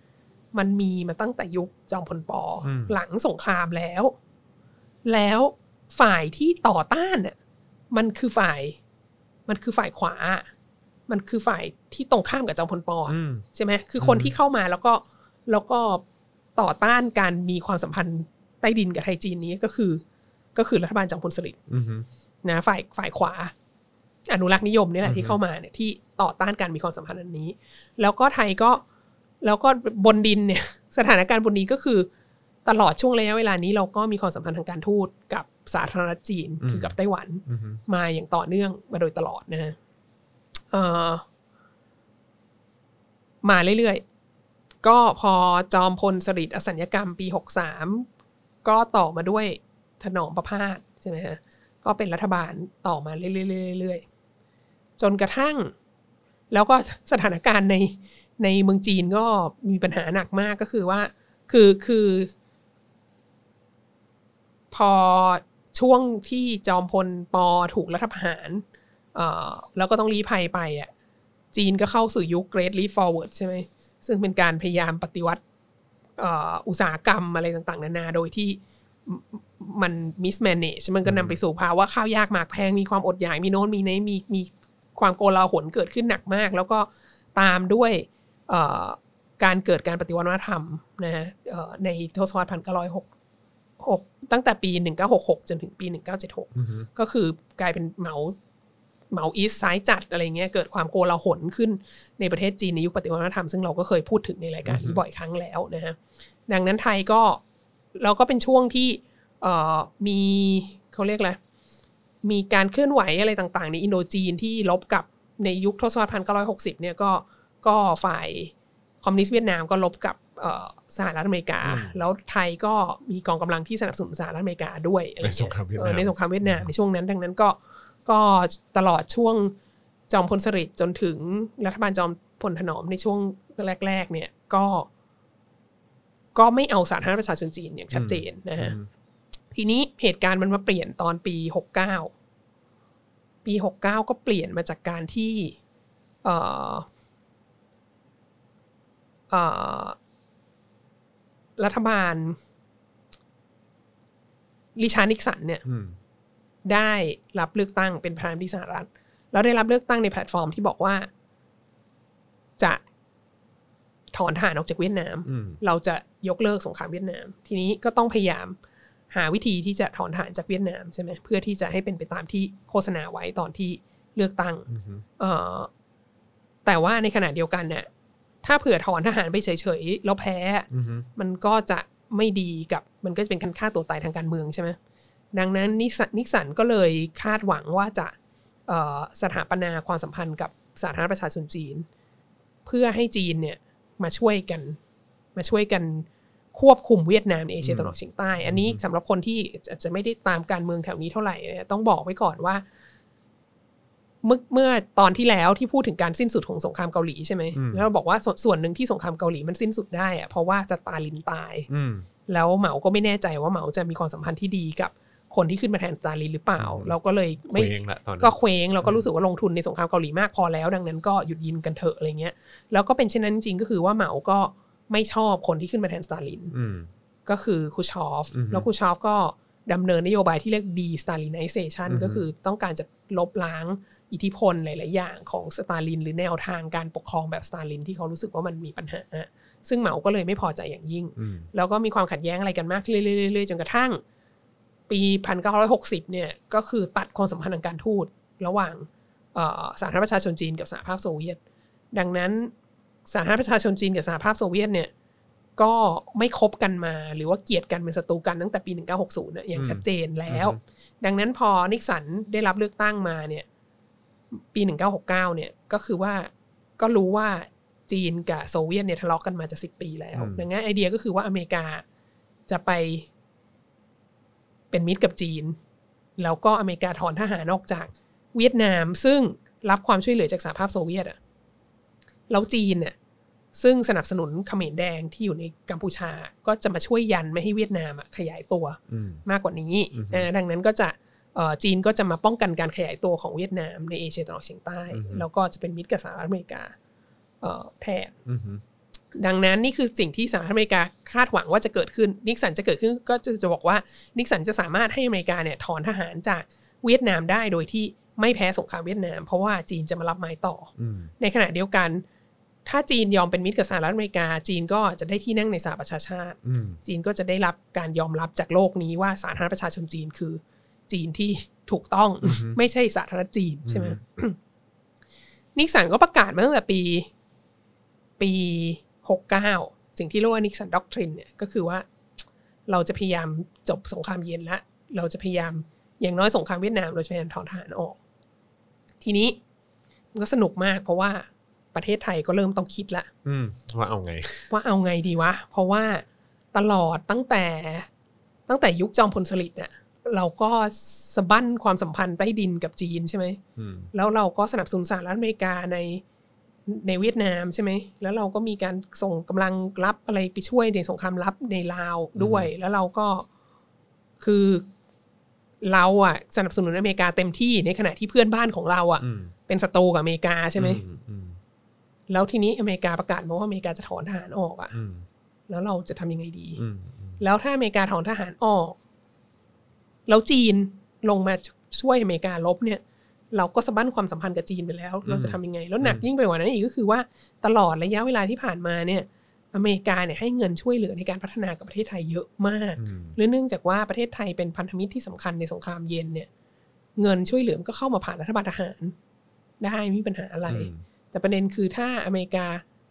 มันมีมาตั้งแต่ยุคจอมพลปออมหลังสงครามแล้ว แล้วฝ่ายที่ต่อต้านน่ะมันคือฝ่าย มันคือฝ่ายขวา มันคือฝ่ายที่ตรงข้ามกับจอมพลปออะอืมใช่ไหมคือคนที่เข้ามาแล้วก็แล้วก็ต่อต้านการมีความสัมพันธ์ใต้ดินกับไทยจีนนี้ก็คือ ก็คือรัฐบาลจอมพลสฤษดิ์อืมนะฝ่ายฝ่ายขวา อนุรักษ์นิยมนี่แหอืละอฮึที่เข้ามาเนี่ยที่ต่อต้านการมีความสัมพันธ์อันนี้ แล้วก็ไทยก็แล้วก็บนดินเนี่ย สถานการณ์บนดินก็คือ ตลอดช่วงระยะเวลานี้เราก็มีความสัมพันธ์ทางการทูตกับสาธารณรัฐจีนคือกับไต้หวันอืมมาอย่างต่อเนื่องมาโดยตลอดนะฮะเอ่อมาเรื่อยๆ ก็พอจอมพลสฤษดิ์อสัญญกรรมปีหกสามก็ต่อมาด้วย ถนอมประพาสใช่ไหมฮะก็เป็นรัฐบาลต่อมาเรื่อยๆๆๆจนกระทั่ง แล้วก็สถานการณ์ในในเมืองจีนก็มีปัญหาหนักมากก็คือว่า คือคือ พอช่วงที่จอมพลปอถูกรัฐประหารเอ่อแล้วก็ต้องรีภัยไปอะจีนก็เข้าสู่ยุค Great Leap Forward ใช่ไหมซึ่งเป็นการพยายามปฏิวัติอุตสาหกรรมอะไรต่าง ๆ นานาโดยที่ มมัน mismanage มันก็นำไปสู่ภาวะข้าวยากหมากแพงมีความอดอยากมีโน้นมีนี้มีมีความโกลาหลเกิดขึ้นหนักมาก แล้วก็ตามด้วยเอ่อการเกิดการปฏิวัติวัฒนธรรมนะฮะเอ่อในทศวรรษพันเก้าร้อยหกหกตั้งแต่ปี1966จนถึงปี1976อืมก็คือกลายเป็นเหมาเหมาอีสซ้ายจัดอะไรเงี้ยเกิดความโกลาหลขึ้นในประเทศจีนในยุคปฏิวัติวัฒนธรรมซึ่งเราก็เคยพูดถึงในรายการนี้บ่อยครั้งแล้วนะฮะดังนั้นไทยก็เราก็เป็นช่วงที่เอ่อ มีเขาเรียกอะไรมีการเคลื่อนไหวอะไรต่างๆ ในอินโดจีนที่ลบกับในยุคทศวรรษพันเก้าร้อยหกสิบเนี่ยก็ก็ฝ่ายคอมมิวนิสต์เวียดนามก็ลบกับเอ่อสหรัฐอเมริกาอืมแล้วไทยก็มีกองกำลังที่สนับสนุนสหรัฐอเมริกาด้วยอะไรในเงี้ยสงครามเวียดเอนาอมในสงครามเวียดนามในช่วงนั้น ดังนั้นก็ก็ตลอดช่วงจอมพลสฤษดิ์จนถึงรัฐบาลจอมพลถนอมในช่วงแรก ๆ เนี่ยก็ ก็ไม่เอาสาธารณรัฐประชาชนจีนอย่างชัดเจนนะฮะอืม ทีนี้เหตุการณ์มันมาเปลี่ยนตอนปีหกเก้าปีหกเก้าก็เปลี่ยนมาจากการที่เอ่อเอ่อรัฐบาลริชาร์ดนิกสันเนี่ยอืมได้รับเลือกตั้งเป็นประธานาธิบดีสหรัฐ แล้วได้รับเลือกตั้งในแพลตฟอร์มที่บอกว่า จะถอนทหารออกจากเวียดนามอืมเราจะยกเลิกสงครามเวียดนาม ทีนี้ก็ต้องพยายาม หาวิธีที่จะถอนทหารจากเวียดนามใช่ไหมเพื่อที่จะให้เป็นไปตามที่โฆษณาไว้ตอนที่เลือกตั้งอืมเอ่อแต่ว่าในขณะเดียวกันเนี่ยถ้าเผื่อถอนทหารไปเฉยๆแล้วแพ้อืมมันก็จะไม่ดีกับมันก็จะเป็นการฆ่าตัวตายทางการเมืองใช่ไหมดังนั้นนิกสันนิกสันก็เลยคาดหวังว่าจะเอ่อสถาปนาความสัมพันธ์กับสาธารณรัฐประชาชนจีน เพื่อให้จีนเนี่ยมาช่วยกัน มาช่วยกัน ควบคุมเวียดนามในเอเชียตะวันออกเฉียงใต้ อันนี้สำหรับคนที่อาจจะไม่ได้ตามการเมืองแถวนี้เท่าไหร่เนี่ยต้องบอกไว้ก่อนว่า เมื่อเมื่อตอนที่แล้วที่พูดถึงการสิ้นสุดของสงครามเกาหลีใช่ไหมแล้วเราบอกว่าสวนส่วนหนึ่งที่สงครามเกาหลีมันสิ้นสุดได้อะเพราะว่าสตาลินตายอืมแล้วเหมาก็ไม่แน่ใจว่าเหมาจะมีความสัมพันธ์ที่ดีกับคนที่ขึ้นมาแทนสตาลินหรือเปล่าอืมเราก็เลยไม่ไม่เองละตอนนั้นก็เคว้งเราก็รู้สึกว่าลงทุนในสงครามเกาหลีมากพอแล้ว ดังนั้นก็หยุดยิงกันเถอะอะไรเงี้ยแล้วก็เป็นเช่นนั้นจริงๆก็คือว่าเหมาก็ ไม่ชอบคนที่ขึ้นมาแทนสตาลินอืมก็คือคูชอฟอือฮึแล้วคูชอฟก็ดำเนินนโยบายที่เรียกดีสตาลินไนเซชันอือฮึก็คือต้องการจะลบล้างอิทธิพลหลาย ๆ อย่างของสตาลิน หรือแนวทางการปกครองแบบสตาลิน ที่เขารู้สึกว่ามันมีปัญหา ซึ่งเหมาก็เลยไม่พอใจอย่างยิ่งอืมแล้วก็มีความขัดแย้งอะไรกันมากขึ้นเรื่อยๆๆจนกระทั่ง ปี 1960 เนี่ยก็คือตัดความสัมพันธ์ทางการทูตระหว่างเอ่อสาธารณรัฐประชาชนจีนกับสหภาพโซเวียต ดังนั้น สหรัฐประชาชนจีนกับสหภาพโซเวียตเนี่ยก็ไม่คบกันมาหรือว่าเกลียดกันเป็นศัตรูกันตั้งแต่ปี 1960เนี่ยอย่างอืมชัดเจนแล้วอือฮึดังนั้นพอนิกสันได้รับเลือกตั้งมาเนี่ยปี 1969เนี่ยก็คือว่าก็รู้ว่าจีนกับโซเวียตเนี่ยทะเลาะกันมาจะสิบปีแล้วอืมดังนั้นไอเดียก็คือว่าอเมริกาจะไปเป็นมิตรกับจีน แล้วก็อเมริกาถอนทหารออกจากเวียดนาม ซึ่งรับความช่วยเหลือจากสหภาพโซเวียตอะ แล้วจีนเนี่ยซึ่งสนับสนุนเขมรแดงที่อยู่ในกัมพูชา ก็จะมาช่วยยันไม่ให้เวียดนามอะขยายตัวอืมมากกว่านี้อือฮึเออดังนั้นก็จะเอ่อจีนก็จะมาป้องกันการขยายตัวของเวียดนามในเอเชียตะวันออกเฉียงใต้ แล้วก็จะเป็นมิตรกับสหรัฐอเมริกาเอ่อแทนอืมดังนั้นนี่คือสิ่งที่สหรัฐอเมริกาคาดหวังว่าจะเกิดขึ้นนิกสันจะเกิดขึ้นก็จะจะบอกว่านิกสันจะสามารถให้อเมริกาเนี่ยถอนทหารจากเวียดนามได้โดยที่ไม่แพ้สงครามเวียดนาม เพราะว่าจีนจะมารับไม้ต่ออืมในขณะเดียวกัน ถ้าจีนยอมเป็นมิตรกับสหรัฐอเมริกา จีนก็จะได้ที่นั่งในสหประชาชาติอืมจีนก็จะได้รับการยอมรับจากโลกนี้ว่าสาธารณรัฐประชาชนจีนคือ จีนที่ถูกต้องไม่ใช่สาธารณรัฐจีนใช่ไหมนิกสันก็ประกาศมาตั้งแต่ปี ปีหกเก้าสิ่งที่เรียกว่านิกสันด็อกทรินเนี่ยก็คือว่า เราจะพยายามจบสงครามเย็นละเราจะพยายามอย่างน้อยสงครามเวียดนามเราจะพยายามถอนทหารออก ทีนี้มันก็สนุกมากเพราะว่า ประเทศไทยก็เริ่มต้องคิดละอืมว่าเอาไง ว่าเอาไงดีวะ เพราะว่าตลอดตั้งแต่ตั้งแต่ยุคจอมพลสฤษดิ์เนี่ยเราก็สะบั้นความสัมพันธ์ใต้ดินกับจีนใช่ไหมอืมแล้วเราก็สนับสนุนสหรัฐอเมริกาในในเวียดนามใช่ไหม แล้วเราก็มีการส่งกำลังรับอะไรไปช่วยในสงครามลับในลาวด้วย แล้วเราก็คือเราอะสนับสนุนอเมริกาเต็มที่ในขณะที่เพื่อนบ้านของเราอะอืมเป็นศัตรูกับอเมริกาใช่ไหมอือืม แล้วทีนี้อเมริกาประกาศมาว่าอเมริกาจะถอนทหารออกอะอืมแล้วเราจะทำยังไงดีอืมอืมแล้วถ้าอเมริกาถอนทหารออก แล้วจีนลงมาช่วยอเมริการบเนี่ย เราก็สะบั้นความสัมพันธ์กับจีนไปแล้ว เราจะทำยังไง แล้วหนักยิ่งไปกว่านั้นอีกก็คือว่าตลอดระยะเวลาที่ผ่านมาเนี่ย อเมริกาเนี่ยให้เงินช่วยเหลือในการพัฒนากับประเทศไทยเยอะมากอืมหรือเนื่องจากว่าประเทศไทยเป็นพันธมิตรที่สำคัญในสงครามเย็นเนี่ย เงินช่วยเหลือมันก็เข้ามาผ่านรัฐบาลทหาร ได้ไม่มีปัญหาอะไรอืม แต่ประเด็นคือถ้าอเมริกา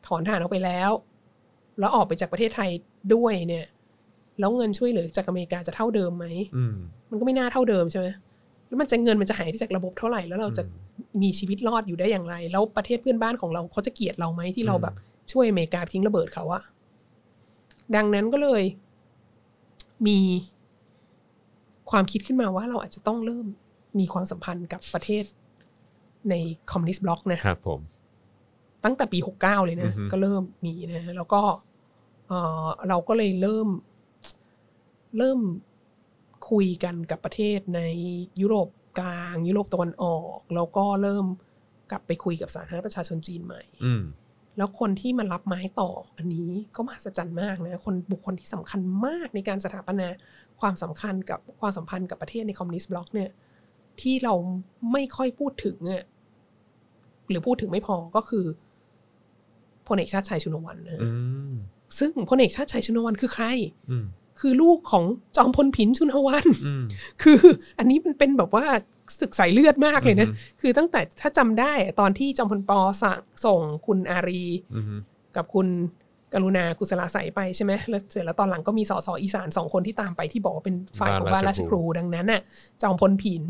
ถอนทหารออกไปแล้ว แล้วออกไปจากประเทศไทยด้วยเนี่ย แล้วเงินช่วยเหลือจากอเมริกาจะเท่าเดิมไหมอืมมันก็ไม่น่าเท่าเดิมใช่ไหมแล้วมันจะเงินมันจะหายไปจากระบบเท่าไหร่แล้วเราจะมีชีวิตรอดอยู่ได้อย่างไร แล้วประเทศเพื่อนบ้านของเราเขาจะเกลียดเราไหมที่เราแบบช่วยอเมริกาทิ้งระเบิดเขาอะดังนั้นก็เลยมีความคิดขึ้นมาว่าเราอาจจะต้องเริ่มมีความสัมพันธ์กับประเทศในคอมมิวนิสต์บล็อกนะครับผม ตั้งแต่ปี 69 เลยนะอือฮึก็เริ่มมีนะแล้วก็เออเราก็เลยเริ่ม เริ่มคุยกันกับประเทศในยุโรปกลางยุโรปตะวันออก แล้วก็เริ่มกลับไปคุยกับสาธารณรัฐประชาชนจีนใหม่อืมแล้วคนที่มารับไม้ต่ออันนี้ก็มหัศจรรย์มากนะคนบุคคลที่สำคัญมากในการสถาปนาความสำคัญกับความสัมพันธ์กับประเทศในคอมมิวนิสต์บล็อกเนี่ย ที่เราไม่ค่อยพูดถึงอะหรือพูดถึงไม่พอก็คือ พลเอกชาติชายชุนวันนะอืมซึ่งพลเอกชาติชายชุนวันคือใครอืมคือลูกของจอมพลผินชุนวันอืมคืออันนี้มันเป็นแบบว่าศึกสายเลือดมากเลยนะอือฮึคือตั้งแต่ถ้าจำได้อะตอนที่จอมพลปอสั่งส่งคุณอารีอืมกับคุณกรุณากุศลาใสยไปใช่ไหมแล้วเสร็จแล้วตอนหลังก็มีสสอีสานสองคนที่ตามไปที่บอกว่าเป็นฝ่ายของบ้านราชครูดังนั้นน่ะจอมพลผิน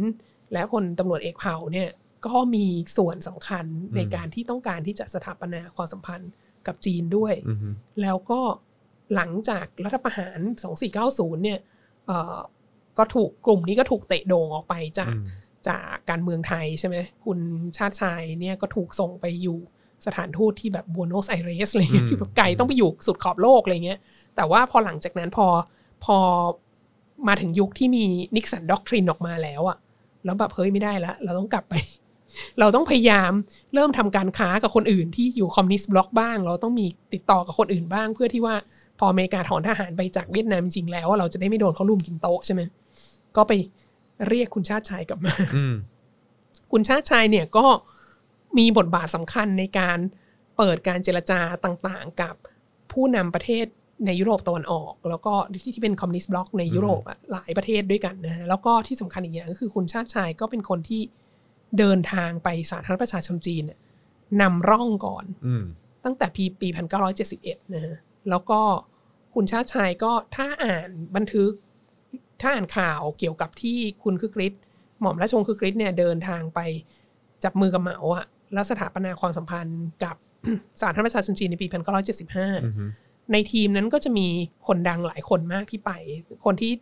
และพลตำรวจเอกเผ่าเนี่ย ก็มีส่วนสำคัญในการที่ต้องการที่จะสถาปนาความสัมพันธ์กับจีนด้วยอืมแล้วก็หลังจากรัฐประหาร 2490 เนี่ยเอ่อก็ถูกกลุ่มนี้ก็ถูกเตะโด่งออกไปจากอืมจากการเมืองไทยใช่ไหมคุณชาติชายเนี่ยก็ถูกส่งไปอยู่สถานทูตที่แบบบัวโนสไอเรสอะไรเงี้อืยมที่แบบไกลต้องไปอยู่สุดขอบโลกอะไรเงี้ย แต่ว่าพอหลังจากนั้นพอพอมาถึงยุคที่มีนิกสันด็อกทรินออกมาแล้วอะแล้วแบบเฮ้ยไม่ได้ละ เราต้องกลับไป เราต้องพยายามเริ่มทำการค้ากับคนอื่นที่อยู่คอมมิวนิสต์บล็อกบ้าง เราต้องมีติดต่อกับคนอื่นบ้าง เพื่อที่ว่าพออเมริกาถอนทหารไปจากเวียดนามจริงแล้วอะเราจะได้ไม่โดนเขาลุมกินโต๊ะใช่ไหมก็ไปเรียกคุณชาติชายกลับมาคุณชาติชายเนี่ยก็มีบทบาทสำคัญในการเปิดการเจรจาต่างๆ กับผู้นำประเทศในยุโรปตะวันออก แล้วก็ที่ที่เป็นคอมมิวนิสต์บล็อกในยุโรปอะหลายประเทศด้วยกันนะฮะแล้วก็ที่สำคัญอีกอย่างก็คือคุณชาติชายก็เป็นคนที่ เดินทางไปสาธารณรัฐประชาชนจีนเนี่ยนำร่องก่อนอืมตั้งแต่ปีปีพันเก้าร้อยเจ็ดสิบเอ็ดนะฮะแล้วก็คุณชาติชายก็ถ้าอ่านบันทึก ถ้าอ่านข่าวเกี่ยวกับที่คุณคึกฤทธิ์หม่อมราชวงศ์คึกฤทธิ์เนี่ยเดินทางไปจับมือกับเหมาอะแล้วสถาปนาความสัมพันธ์กับสาธารณรัฐประชาชนจีนในปีพันเก้าร้อยเจ็ดสิบห้าอืมในทีมนั้นก็จะมีคนดังหลายคนมากที่ไป คนที่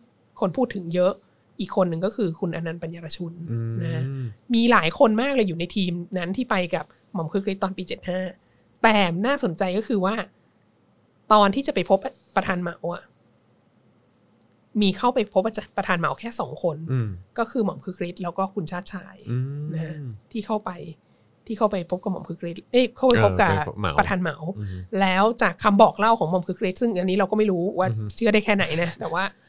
คนพูดถึงเยอะ อีกคนหนึ่งก็คือคุณอนันต์ปัญญารชุนอืมนะฮะมีหลายคนมากเลยอยู่ในทีมนั้นที่ไปกับหม่อมคึกฤทธิ์ตอนปีเจ็ดห้าแต่น่าสนใจก็คือว่า ตอนที่จะไปพบประธานเหมาอะมีเข้าไปพบประธานเหมาแค่สองคนอืมก็คือหม่อมคึกฤทธิ์แล้วก็คุณชาติชายอืมนะฮะที่เข้าไปที่เข้าไปพบกับหม่อมคึกฤทธิ์เอ้ยเข้าไปพบกับเออไปพบเหมาประธานเหมาอืมแล้วจากคำบอกเล่าของหม่อมคึกฤทธิ์ซึ่งอันนี้เราก็ไม่รู้ว่าอือฮึเชื่อได้แค่ไหนนะแต่ว่าเอ่อ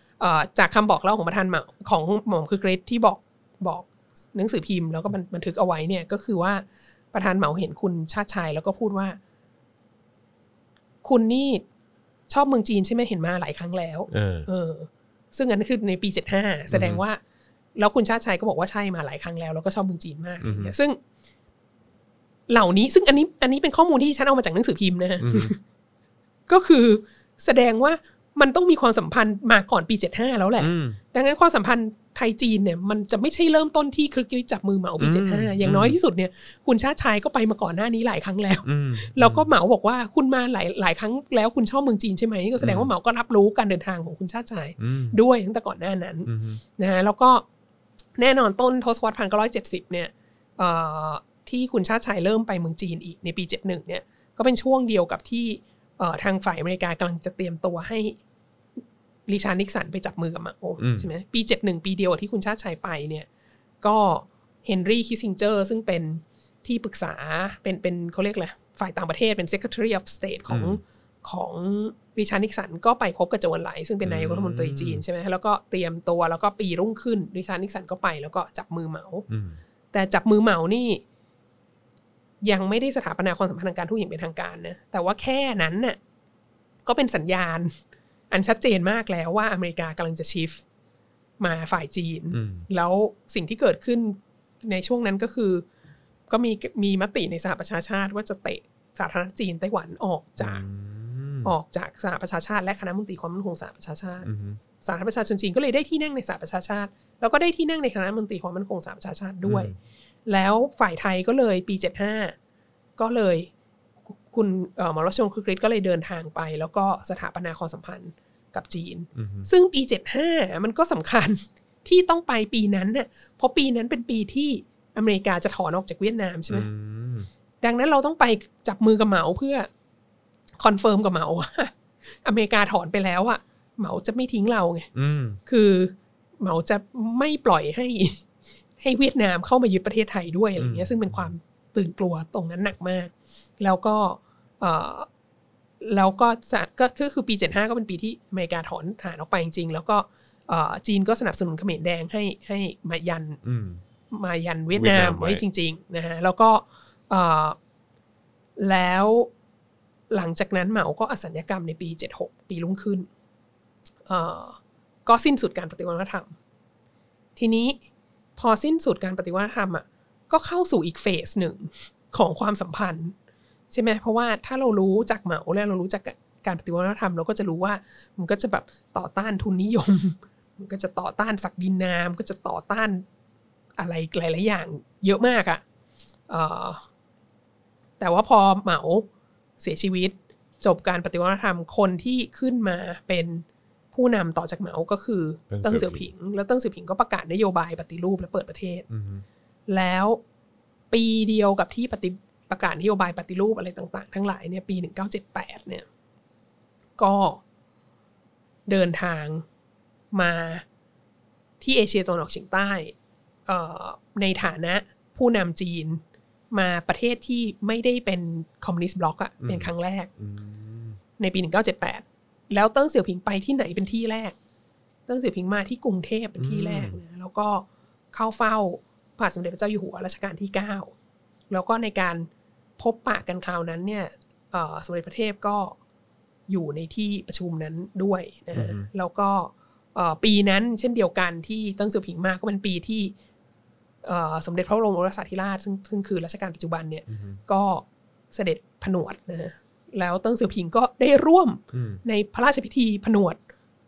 จากคำบอกเล่าของประธานเหมาของหม่อมคึกฤทธิ์ที่บอกบอกหนังสือพิมพ์แล้วก็บันบันทึกเอาไว้เนี่ย ก็คือว่าประธานเหมาเห็นคุณชาติชายแล้วก็พูดว่า คุณนี่ชอบเมืองจีนใช่ไหมเห็นมาหลายครั้งแล้วเออเออซึ่งอันนั้นคือในปีเจ็ดห้าแสดงว่า แล้วคุณชาติชัยก็บอกว่าใช่มาหลายครั้งแล้วแล้วก็ชอบเมืองจีนมากอะไรเงี้ยซึ่ง เหล่านี้ ซึ่งอันนี้ อันนี้เป็นข้อมูลที่ฉันเอามาจากหนังสือพิมพ์นะฮะอืมก็คือแสดงว่า มันต้องมีความสัมพันธ์มาก่อนปีเจ็ดห้าแล้วแหละอืมดังนั้นความสัมพันธ์ไทยจีนเนี่ยมันจะไม่ใช่เริ่มต้นที่คลึกฤทธิ์จับมือเหมาปีอืเจ็ดห้ามอย่างน้อยที่สุดเนี่ยคุณชาติชายก็ไปมาก่อนหน้านี้หลายครั้งแล้วอืมแล้วก็เหมาบอกว่าคุณมาหลายหลายครั้งแล้วคุณชอบเมืองจีนใช่ไหมก็แสดงว่าเหมาก็รับรู้การเดินทางของคุณชาติชายอืมด้วยตั้งแต่ก่อนหน้านั้นอืมนะฮะแล้วก็แน่นอนต้นทศวรรษพันเก้าร้อยเจ็ดสิบเนี่ยเอ่อที่คุณชาติชายเริ่มไปเมืองจีนอีกในปีเจ็ดหนึ่งเนี่ยก็เป็นช่วงเดียวกับที่เอ่อ ทางฝ่ายอเมริกากำลังจะเตรียมตัวให้ริชาร์ดนิกสันไปจับมือกับมาโออืมใช่ไหมปีเจ็ดหนึ่งปีเดียวกับที่คุณชาติชายไปเนี่ย ก็เฮนรี่คิสซิงเจอร์ซึ่งเป็นที่ปรึกษาเป็นเป็นเขาเรียกอะไรฝ่ายต่างประเทศเป็น Secretary of State ของอืมของริชาร์ดนิกสันก็ไปพบกับโจวอนไหล ซึ่งเป็นนายกรัฐมนตรีจีนใช่ไหมแล้วก็เตรียมตัวแล้วก็ปีรุ่งขึ้นริชาร์ดนิกสันก็ไปแล้วก็จับมือเหมาอืมแต่จับมือเหมานี่ ยังไม่ได้สถาปนาความสัมพันธ์ทางการทูตอย่างเป็นทางการนะแต่ว่าแค่นั้นน่ะก็เป็นสัญญาณ อันชัดเจนมากแล้วว่าอเมริกากำลังจะ shiftมาฝ่ายจีนอืมแล้วสิ่งที่เกิดขึ้นในช่วงนั้นก็คือ ก็มีมีมติในสหประชาชาติ ว่าจะเตะสาธารณรัฐจีนไต้หวันออกจากมออกจากสหประชาชาติและคณะมนตรีความมั่นคงสหประชาชาติอืมสาธารณรัฐประชาชนจีนก็เลยได้ที่นั่งในสหประชาชาติ แล้วก็ได้ที่นั่งในคณะมนตรีความมั่นคงสหประชาชาติด้วย แล้วฝ่ายไทยก็เลยปี 75 ก็เลยคุคุณเอ่อหมอรัชชงคริสก็เลยเดินทางไป แล้วก็สถาปนาความสัมพันธ์กับจีนอืมซึ่งปี 75 มันก็สำคัญที่ต้องไปปีนั้นเนี่ยเพราะปีนั้นเป็นปีที่อเมริกาจะถอนออกจากเวียดนามใช่ไหมอืมดังนั้นเราต้องไปจับมือกับเหมาเพื่อ confirm กับเหมาว่าอเมริกาถอนไปแล้วอะเหมาจะไม่ทิ้งเราไงอืมคือเหมาจะไม่ปล่อยให้ ให้เวียดนามเข้ามายึดประเทศไทยด้วยอะไรเงี้ยซึ่งเป็นความตื่นกลัวตรงนั้นหนักมาก แล้วก็เอ่อแล้วก็จะก็ก็คือปี 75 ก็เป็นปีที่อเมริกาถอนฐานออกไปจริงๆ แล้วก็เอ่อจีนก็สนับสนุนเขมรแดงให้ให้มายันอืมมายันเวียดนามเวียดนามไว้ไว้จริงๆนะฮะแล้วก็เอ่อแล้วหลังจากนั้นเหมาก็อสัญญกรรมในปี 76 ปีรุ่งขึ้นเอ่อก็สิ้นสุดการปฏิวัติวัฒนธรรม ทีนี้ พอสิ้นสุดการปฏิวัติธรรมอะก็เข้าสู่อีกเฟสหนึ่งของความสัมพันธ์ ใช่ไหมเพราะว่าถ้าเรารู้จากเหมาแล้วเรารู้จากการปฏิวัติธรรมเราก็จะรู้ว่ามันก็จะแบบต่อต้านทุนนิยม มันก็จะต่อต้านศักดินนามก็จะต่อต้านอะไรหลายๆอย่าง เยอะมากอะ่ะแต่ว่าพอเหมาเสียชีวิต จบการปฏิวัติธรรมคนที่ขึ้นมาเป็น ผู้นำต่อจากเหมาก็คือเติ้เติ้งงเสี่เสี่ยยววผิผิงงแล้วเติ้งเสี่ยวผิงก็ประกาศนโยบายปฏิรูปและเปิดประเทศอืมแล้วปีเดียวกับที่ปฏิประกาศนโยบายปฏิรูปอะไรต่าง ๆ ทั้งหลายเนี่ยปี1978เนี่ย ก็เดินทางมาที่เอเชียตะวันออกเฉียงใต้เอ่อในฐานะผู้นำจีนมาประเทศที่ไม่ได้เป็นคอมมิวนิสต์บล็อกอะเป็นครั้งแรกอืมในปี1978 แล้วเติ้งเสี่ยวผิงไปที่ไหนเป็นที่แรก เติ้งเสี่ยวผิงมาที่กรุงเทพเป็นที่แรกนะแล้วก็เข้าเฝ้าพระบาทสมเด็จพระเจ้าอยู่หัวรัชกาลที่9แล้วก็ในการพบปะกันคราวนั้นเนี่ยเอ่อสมเด็จพระเทพก็อยู่ในที่ประชุมนั้นด้วยนะฮะแล้วก็เอ่อปีนั้นเช่นเดียวกันที่เติ้งเสี่ยวผิงมาก็เป็นปีที่เอ่อสมเด็จพระบรมโอรสาธิราชซึ่งซึ่งคือรัชกาลปัจจุบันเนี่ยอืมก็เสด็จผนวดนะฮะ แล้วเติ้งเสี่ยวผิงก็ได้ร่วมอืมในพระราชพิธีผนวด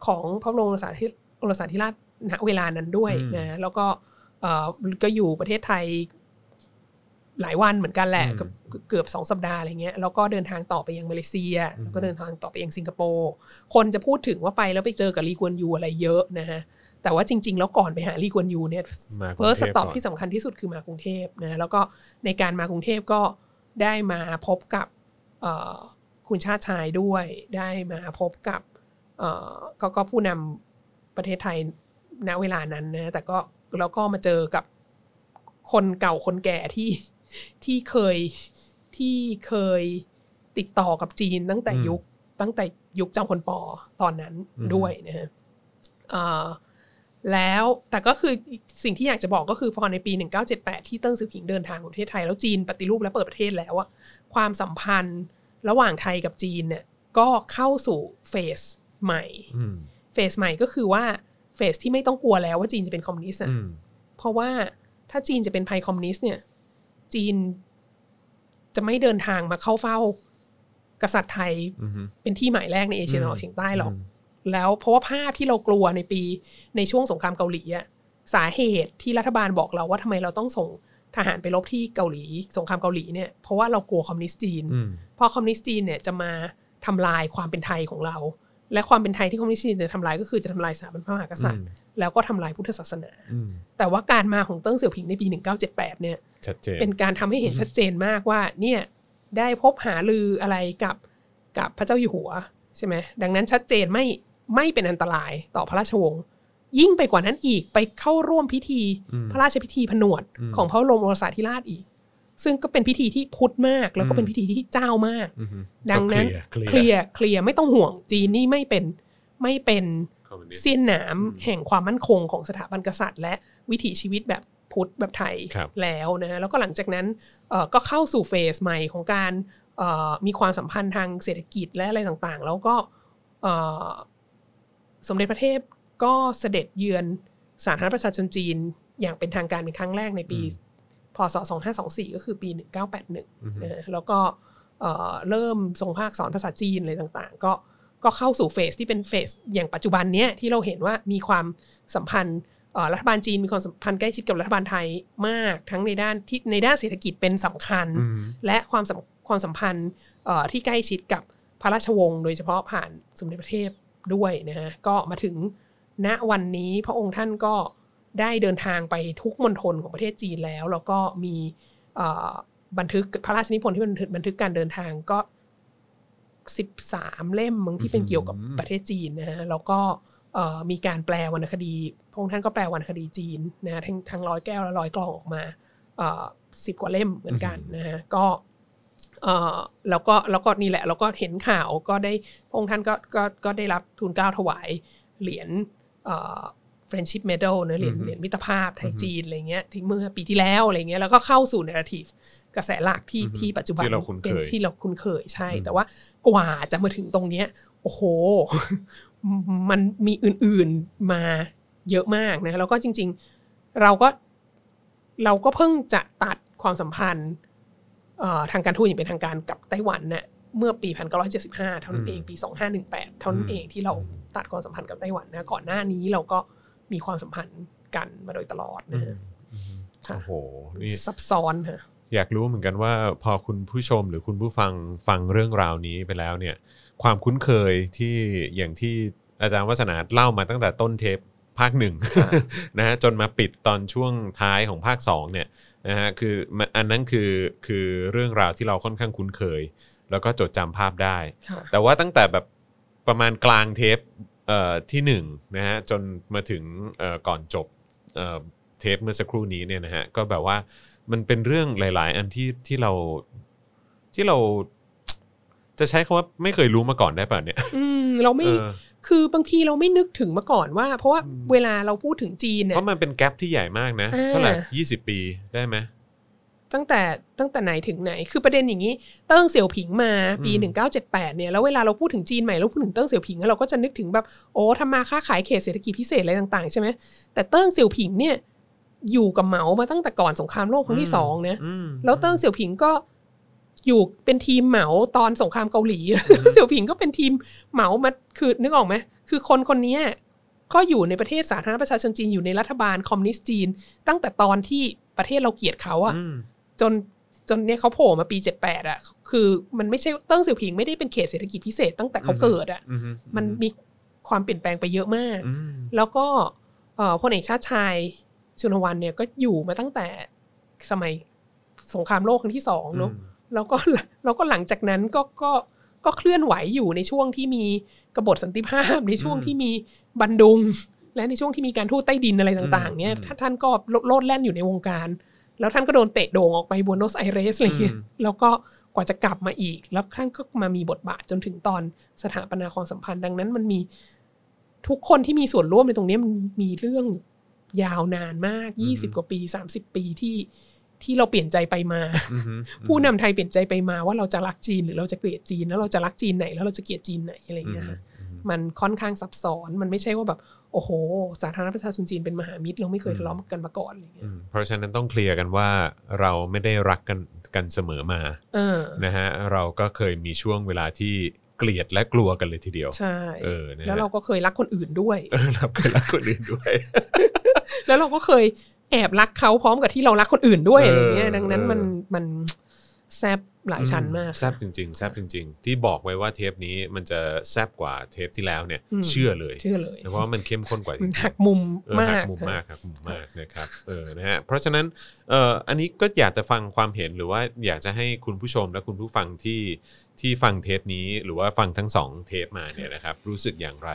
ของพระบรมโอรสาธิโอรสาธิราชณเวลานั้นด้วยอืมนะแล้วก็เอ่อก็อยู่ประเทศไทยหลายวันเหมือนกันแหละอืมเกือบเกือบสองสัปดาห์อะไรเงี้ยแล้วก็เดินทางต่อไปยังมาเลเซียอืมแล้วก็เดินทางต่อไปยังสิงคโปร์คนจะพูดถึงว่าไปแล้วไปเจอกับลีกวนยูอะไรเยอะนะฮะแต่ว่าจริง ๆ แล้วก่อนไปหาลีกวนยูเนี่ยมากรุง first stop ก่อนที่สำคัญที่สุดคือมากรุงเทพนะแล้วก็ในการมากรุงเทพก็ได้มาพบกับเอ่อ คุณชาติชายด้วยได้มาพบกับเอ่อก็ก็ผู้นำประเทศไทยณเวลานั้นนะแต่ก็แล้วก็มาเจอกับคนเก่าคนแก่ที่ที่เคยที่เคยติดต่อกับจีนตั้งแต่อืมยุคตั้งแต่ยุคจอมพลปอตอนนั้นอืมด้วยนะฮะเอ่อ แล้วแต่ก็คือสิ่งที่อยากจะบอกก็คือพอในปี 1978 ที่เติ้งซือผิงเดินทางมาประเทศไทย แล้วจีนปฏิรูปและเปิดประเทศแล้วอะความสัมพันธ์ระหว่างไทยกับจีนเนี่ยก็เข้าสู่เฟสใหม่อืมเฟสใหม่ก็คือว่าเฟสที่ไม่ต้องกลัวแล้วว่าจีนจะเป็นคอมมิวนิสต์อะอืมเพราะว่าถ้าจีนจะเป็นภัยคอมมิวนิสต์เนี่ย จีนจะไม่เดินทางมาเข้าเฝ้ากษัตริย์ไทยอืมเป็นที่หมายแรกในเอเชียตะวันออกเฉียงใต้หรอกอืม แล้วเพราะว่าภาพที่เรากลัวในปีในช่วงสงครามเกาหลีอะสาเหตุที่รัฐบาลบอกเราว่าทำไมเราต้องส่งทหารไปรบที่เกาหลี สงครามเกาหลีเนี่ยเพราะว่าเรากลัวคอมมิวนิสต์จีนอืมเพราะคอมมิวนิสต์จีนเนี่ยจะมาทำลายความเป็นไทยของเรา และความเป็นไทยที่คอมมิวนิสต์จีนจะทำลายก็คือจะทำลายสถาบันพระมหากษัตริย์ แล้วก็ทำลายพุทธศาสนาอืมแต่ว่าการมาของเติ้งเสี่ยวผิงในปี 1978 เนี่ยชัดเจนเป็นการทำให้เห็นชัดเจนมากว่าเนี่ยได้พบหาลืออะไรกับกับพระเจ้าอยู่หัวใช่ไหมดังนั้นชัดเจนไม่ ไม่เป็นอันตรายต่อพระราชวงศ์ยิ่งไปกว่านั้นอีกไปเข้าร่วมพิธีอืมพระราชพิธีผนวดอืมของพระบรมโอรสาธิราชอีก ซึ่งก็เป็นพิธีที่พุทธมาก แล้วก็เป็นอืมพิธีที่เจ้ามากอืมดังนั้นก็เคลียร์เคลียร์ไม่ต้องห่วงจีนนี่ไม่เป็นไม่เป็นคอมมิวนิสต์เสี้ยนหนามแห่งความมั่นคงของสถาบันกษัตริย์ และวิถีชีวิตแบบพุทธแบบไทยครับแล้วนะแล้วก็หลังจากนั้นเอ่อก็เข้าสู่เฟสใหม่ของการเอ่อมีความสัมพันธ์ทางเศรษฐกิจและอะไรต่างๆ แล้วก็เอ่อ สมเด็จพระเทพก็เสด็จเยือนสาธารณรัฐประชาชนจีนอย่างเป็นทางการเป็นครั้งแรกในปีพศ 2524 ก็คือปี 1981นะแล้วก็เอ่อเริ่มทรงภาคสอนภาษาจีนอะไรต่างๆ ก็ก็เข้าสู่เฟสที่เป็นเฟสอย่างปัจจุบันเนี้ยที่เราเห็นว่ามีความสัมพันธ์เอ่อรัฐบาลจีนมีความสัมพันธ์ใกล้ชิดกับรัฐบาลไทยมาก ทั้งในด้านที่ในด้านเศรษฐกิจเป็นสำคัญอืมและความสัมความสัมพันธ์เอ่อที่ใกล้ชิดกับพระราชวงศ์โดยเฉพาะผ่านสมเด็จพระเทพ ด้วยนะฮะก็มาถึงณวันนี้พระองค์ท่านก็ได้เดินทางไปทุกมณฑลของประเทศจีนแล้ว แล้วก็มีเอ่อบันทึกพระราชนิพนธ์ที่บันทึกบันทึกการเดินทางก็13เล่มมึงที่เป็นเกี่ยวกับประเทศจีนนะฮะแล้วก็เอ่อมีการแปลวรรณคดีพระองค์ท่านก็แปลวรรณคดีจีนนะฮะทั้งทั้งร้อยแก้วและร้อยกลองออกมาสิบกว่าเล่มเหมือนกันนะฮะก็เอ่อ แล้วก็แล้วก็นี่แหละแล้วก็เห็นข่าวก็ได้พระองค์ท่านก็ก็ก็ได้รับทุนเกล้าถวายเหรียญเอ่อ friendship medal เนอะเหรียญอือฮึเหรียญมิตรภาพไทยจีนอะไรเงี้ยที่เมื่อปีที่แล้วอะไรเงี้ยแล้วก็เข้าสู่ narrative กระแสหลักที่อือฮึที่ปัจจุบันที่เราคุ้นเคยเป็นที่เราคุ้นเคยใช่อืมแต่ว่ากว่าจะมาถึงตรงเนี้ยโอ้โห มันมีอื่นๆมาเยอะมากนะแล้วก็จริง ๆ เราก็เราก็เพิ่งจะตัดความสัมพันธ์เอ่อ ทางการทูตอย่างเป็นทางการกับไต้หวันน่ะเมื่อปี 1975 เท่านั้นเองปี 2518 เท่านั้นเองที่เราตัดความสัมพันธ์กับไต้หวันนะก่อนหน้านี้เราก็มีความสัมพันธ์กันมาโดยตลอดนะฮะค่ะโอ้โหนี่ซับซ้อนค่ะอยากรู้เหมือนกันว่าพอคุณผู้ชมหรือคุณผู้ฟังฟังเรื่องราวนี้ไปแล้วเนี่ย ความคุ้นเคยที่อย่างที่อาจารย์วัฒนาเล่ามาตั้งแต่ต้นเทปภาคหนึ่งนะฮะจนมาปิดตอนช่วงท้ายของภาคสองเนี่ย นะฮะคือมันอันนั้นคือคือเรื่องราวที่เราค่อนข้างคุ้นเคย แล้วก็จดจำภาพได้ ค่ะ แต่ว่าตั้งแต่แบบประมาณกลางเทปเอ่อที่หนึ่งนะฮะจนมาถึงเอ่อก่อนจบเอ่อเทปเมื่อสักครู่นี้เนี่ยนะฮะก็แบบว่ามันเป็นเรื่องหลาย ๆ อันที่ที่เราที่เรา จะใช้คำว่าไม่เคยรู้มาก่อนได้ป่ะเนี่ย อืมเราไม่เออ คือบางทีเราไม่นึกถึงมาก่อนว่า เพราะว่าเวลาเราพูดถึงจีนเพเนี่ยราะมันเป็นแกลบที่ใหญ่มากนะอ่าเท่าไหร่ยี่สิบปีได้ไหมตั้งแต่ตั้งแต่ไหนถึงไหน คือประเด็นอย่างนี้ เติ้งเสี่ยวผิงมาปีอืม1978 เนี่ย แล้วเวลาเราพูดถึงจีนใหม่เราพูดถึงเติ้งเสี่ยวผิงอะเราก็จะนึกถึงแบบโอ้ทำมาค้าขายเขตเศรษฐกิจพิเศษอะไรต่างๆใช่ไหมแต่เติ้งเสี่ยวผิงเนี่ยอยู่กับเหมามาตั้งแต่ก่อนสงครามโลกครั้งที่สองนะอืมแล้วเติ้งเสี่ยวผิงก็ อยู่เป็นทีมเหมาตอนสงครามเกาหลีเสี่ยวผิงก็เป็นทีมเหมามาคือนึกออกไหมคือคนคนเนี้ยก็อยู่ในประเทศสาธารณรัฐประชาชนจีนอยู่ในรัฐบาลคอมมิวนิสต์จีน ตั้งแต่ตอนที่ประเทศเราเกลียดเขาอะอืมจนจนเนี่ยเขาโผล่มาปี78อะคือมันไม่ใช่เติ้งเสี่ยวผิงไม่ได้เป็นเขตเศรษฐกิจพิเศษตั้งแต่เขาเกิดอะอืมันมีความเปลี่ยนแปลงไปเยอะมากอืมแล้วก็เอ่อพลเอกชาติชายชุนวันเนี่ยก็อยู่มาตั้งแต่สมัยสงครามโลกครั้งที่สองเนอะ แล้วก็แล้วก็หลังจากนั้นก็ก็ก็เคลื่อนไหวอยู่ในช่วงที่มีกบฏสันติภาพ ในช่วงที่มีบันดุง และในช่วงที่มีการทูตใต้ดินอะไรต่าง ๆ เนี่ยท่านท่านก็โลดแล่นอยู่ในวงการ แล้วท่านก็โดนเตะโด่งออกไปบัวโนสไอเรสอะไรเงี้ยอืมแล้วก็กว่าจะกลับมาอีก แล้วท่านก็มามีบทบาทจนถึงตอนสถาปนาความสัมพันธ์ดังนั้นมันมีทุกคนที่มีส่วนร่วมในตรงเนี้ยมันมีเรื่องยาวนานมากยี่สิบกว่าปีสามสิบปีที่ ที่เราเปลี่ยนใจไปมาอืมอืมผู้นำไทยเปลี่ยนใจไปมาว่าเราจะรักจีนหรือเราจะเกลียดจีนแล้วเราจะรักจีนไหนแล้วเราจะเกลียดจีนไหนอะไรเงี้ยค่ะมันค่อนข้างซับซ้อนมันไม่ใช่ว่าแบบโอ้โห สาธารณรัฐประชาชนจีนเป็นมหามิตรเราไม่เคยทะเลาะกันมาก่อนอะไรเงี้อืยมเพราะฉะนั้นต้องเคลียร์กันว่าเราไม่ได้รักกันกันเสมอมาเออนะฮะเราก็เคยมีช่วงเวลาที่เกลียดและกลัวกันเลยทีเดียวใช่เออนะฮะแล้วเราก็เคยรักคนอื่นด้วยเออเราเคยรักคนอื่นด้วย แล้วเราก็เคย แอบรักเขาพร้อมกับที่เรารักคนอื่นด้วยเอออะไรเงี้ยดังนั้นเออมันมันแซบหลายชั้นมากแซบจริงๆแซบจริง ๆ ที่บอกไว้ว่าเทปนี้มันจะแซบกว่าเทปที่แล้วเนี่ยอืมเชื่อเลยเชื่อเลยเพราะว่ามันเข้มข้นกว่าจมัรินงๆหักมุมเออมาหักกมุมค่ะมากหักมุมมากนะครับเออนะฮะเพราะฉะนั้นเอ่ออันนี้ก็อยากจะฟังความเห็นหรือว่าอยากจะให้คุณผู้ชมและคุณผู้ฟังที่ ที่ฟังเทปนี้หรือว่าฟังทั้งสองเทปมาเนี่ยนะครับ รู้สึกอย่างไร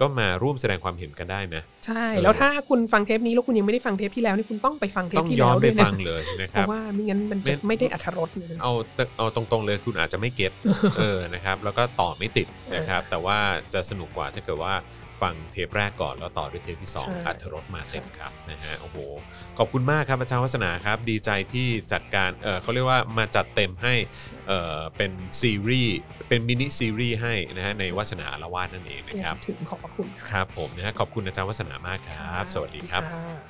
ก็มาร่วมแสดงความเห็นกันได้นะ ใช่เออแล้วถ้าคุณฟังเทปนี้แล้วคุณยังไม่ได้ฟังเทปที่แล้วนี่คุณต้องไปฟังเทปต้องที่ย้อแล้นวไปด้วยนะฟังเลยนะคเพรับราะว่าไม่งั้นมันจะไม่ไม่ได้อัธรสเลยเอาเอาตรงๆเลยคุณอาจจะไม่ get เออนะครับ แล้วก็ต่อไม่ติดนะครับ แต่ว่าจะสนุกกว่าถ้าเกิดว่า ฟังเทปแรกก่อนแล้วต่อด้วยเทปที่2ใช่อรรถรสมาเต็มครับนะฮะโอ้โห ขอบคุณมากครับอาจารย์วัฒนาครับ ดีใจที่จัดการเออเขาเรียกว่ามาจัดเต็มให้เออเป็นซีรีส์เป็นมินิซีรีส์ให้นะฮะในวัฒนาอารวาสนั่นเองนะครับถึงขอบพระคุณค่ะครับผมนะฮะขอบคุณอาจารย์วัฒนามากครับ สวัสดีครับะ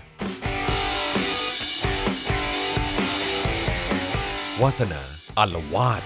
วาสนาอารวาส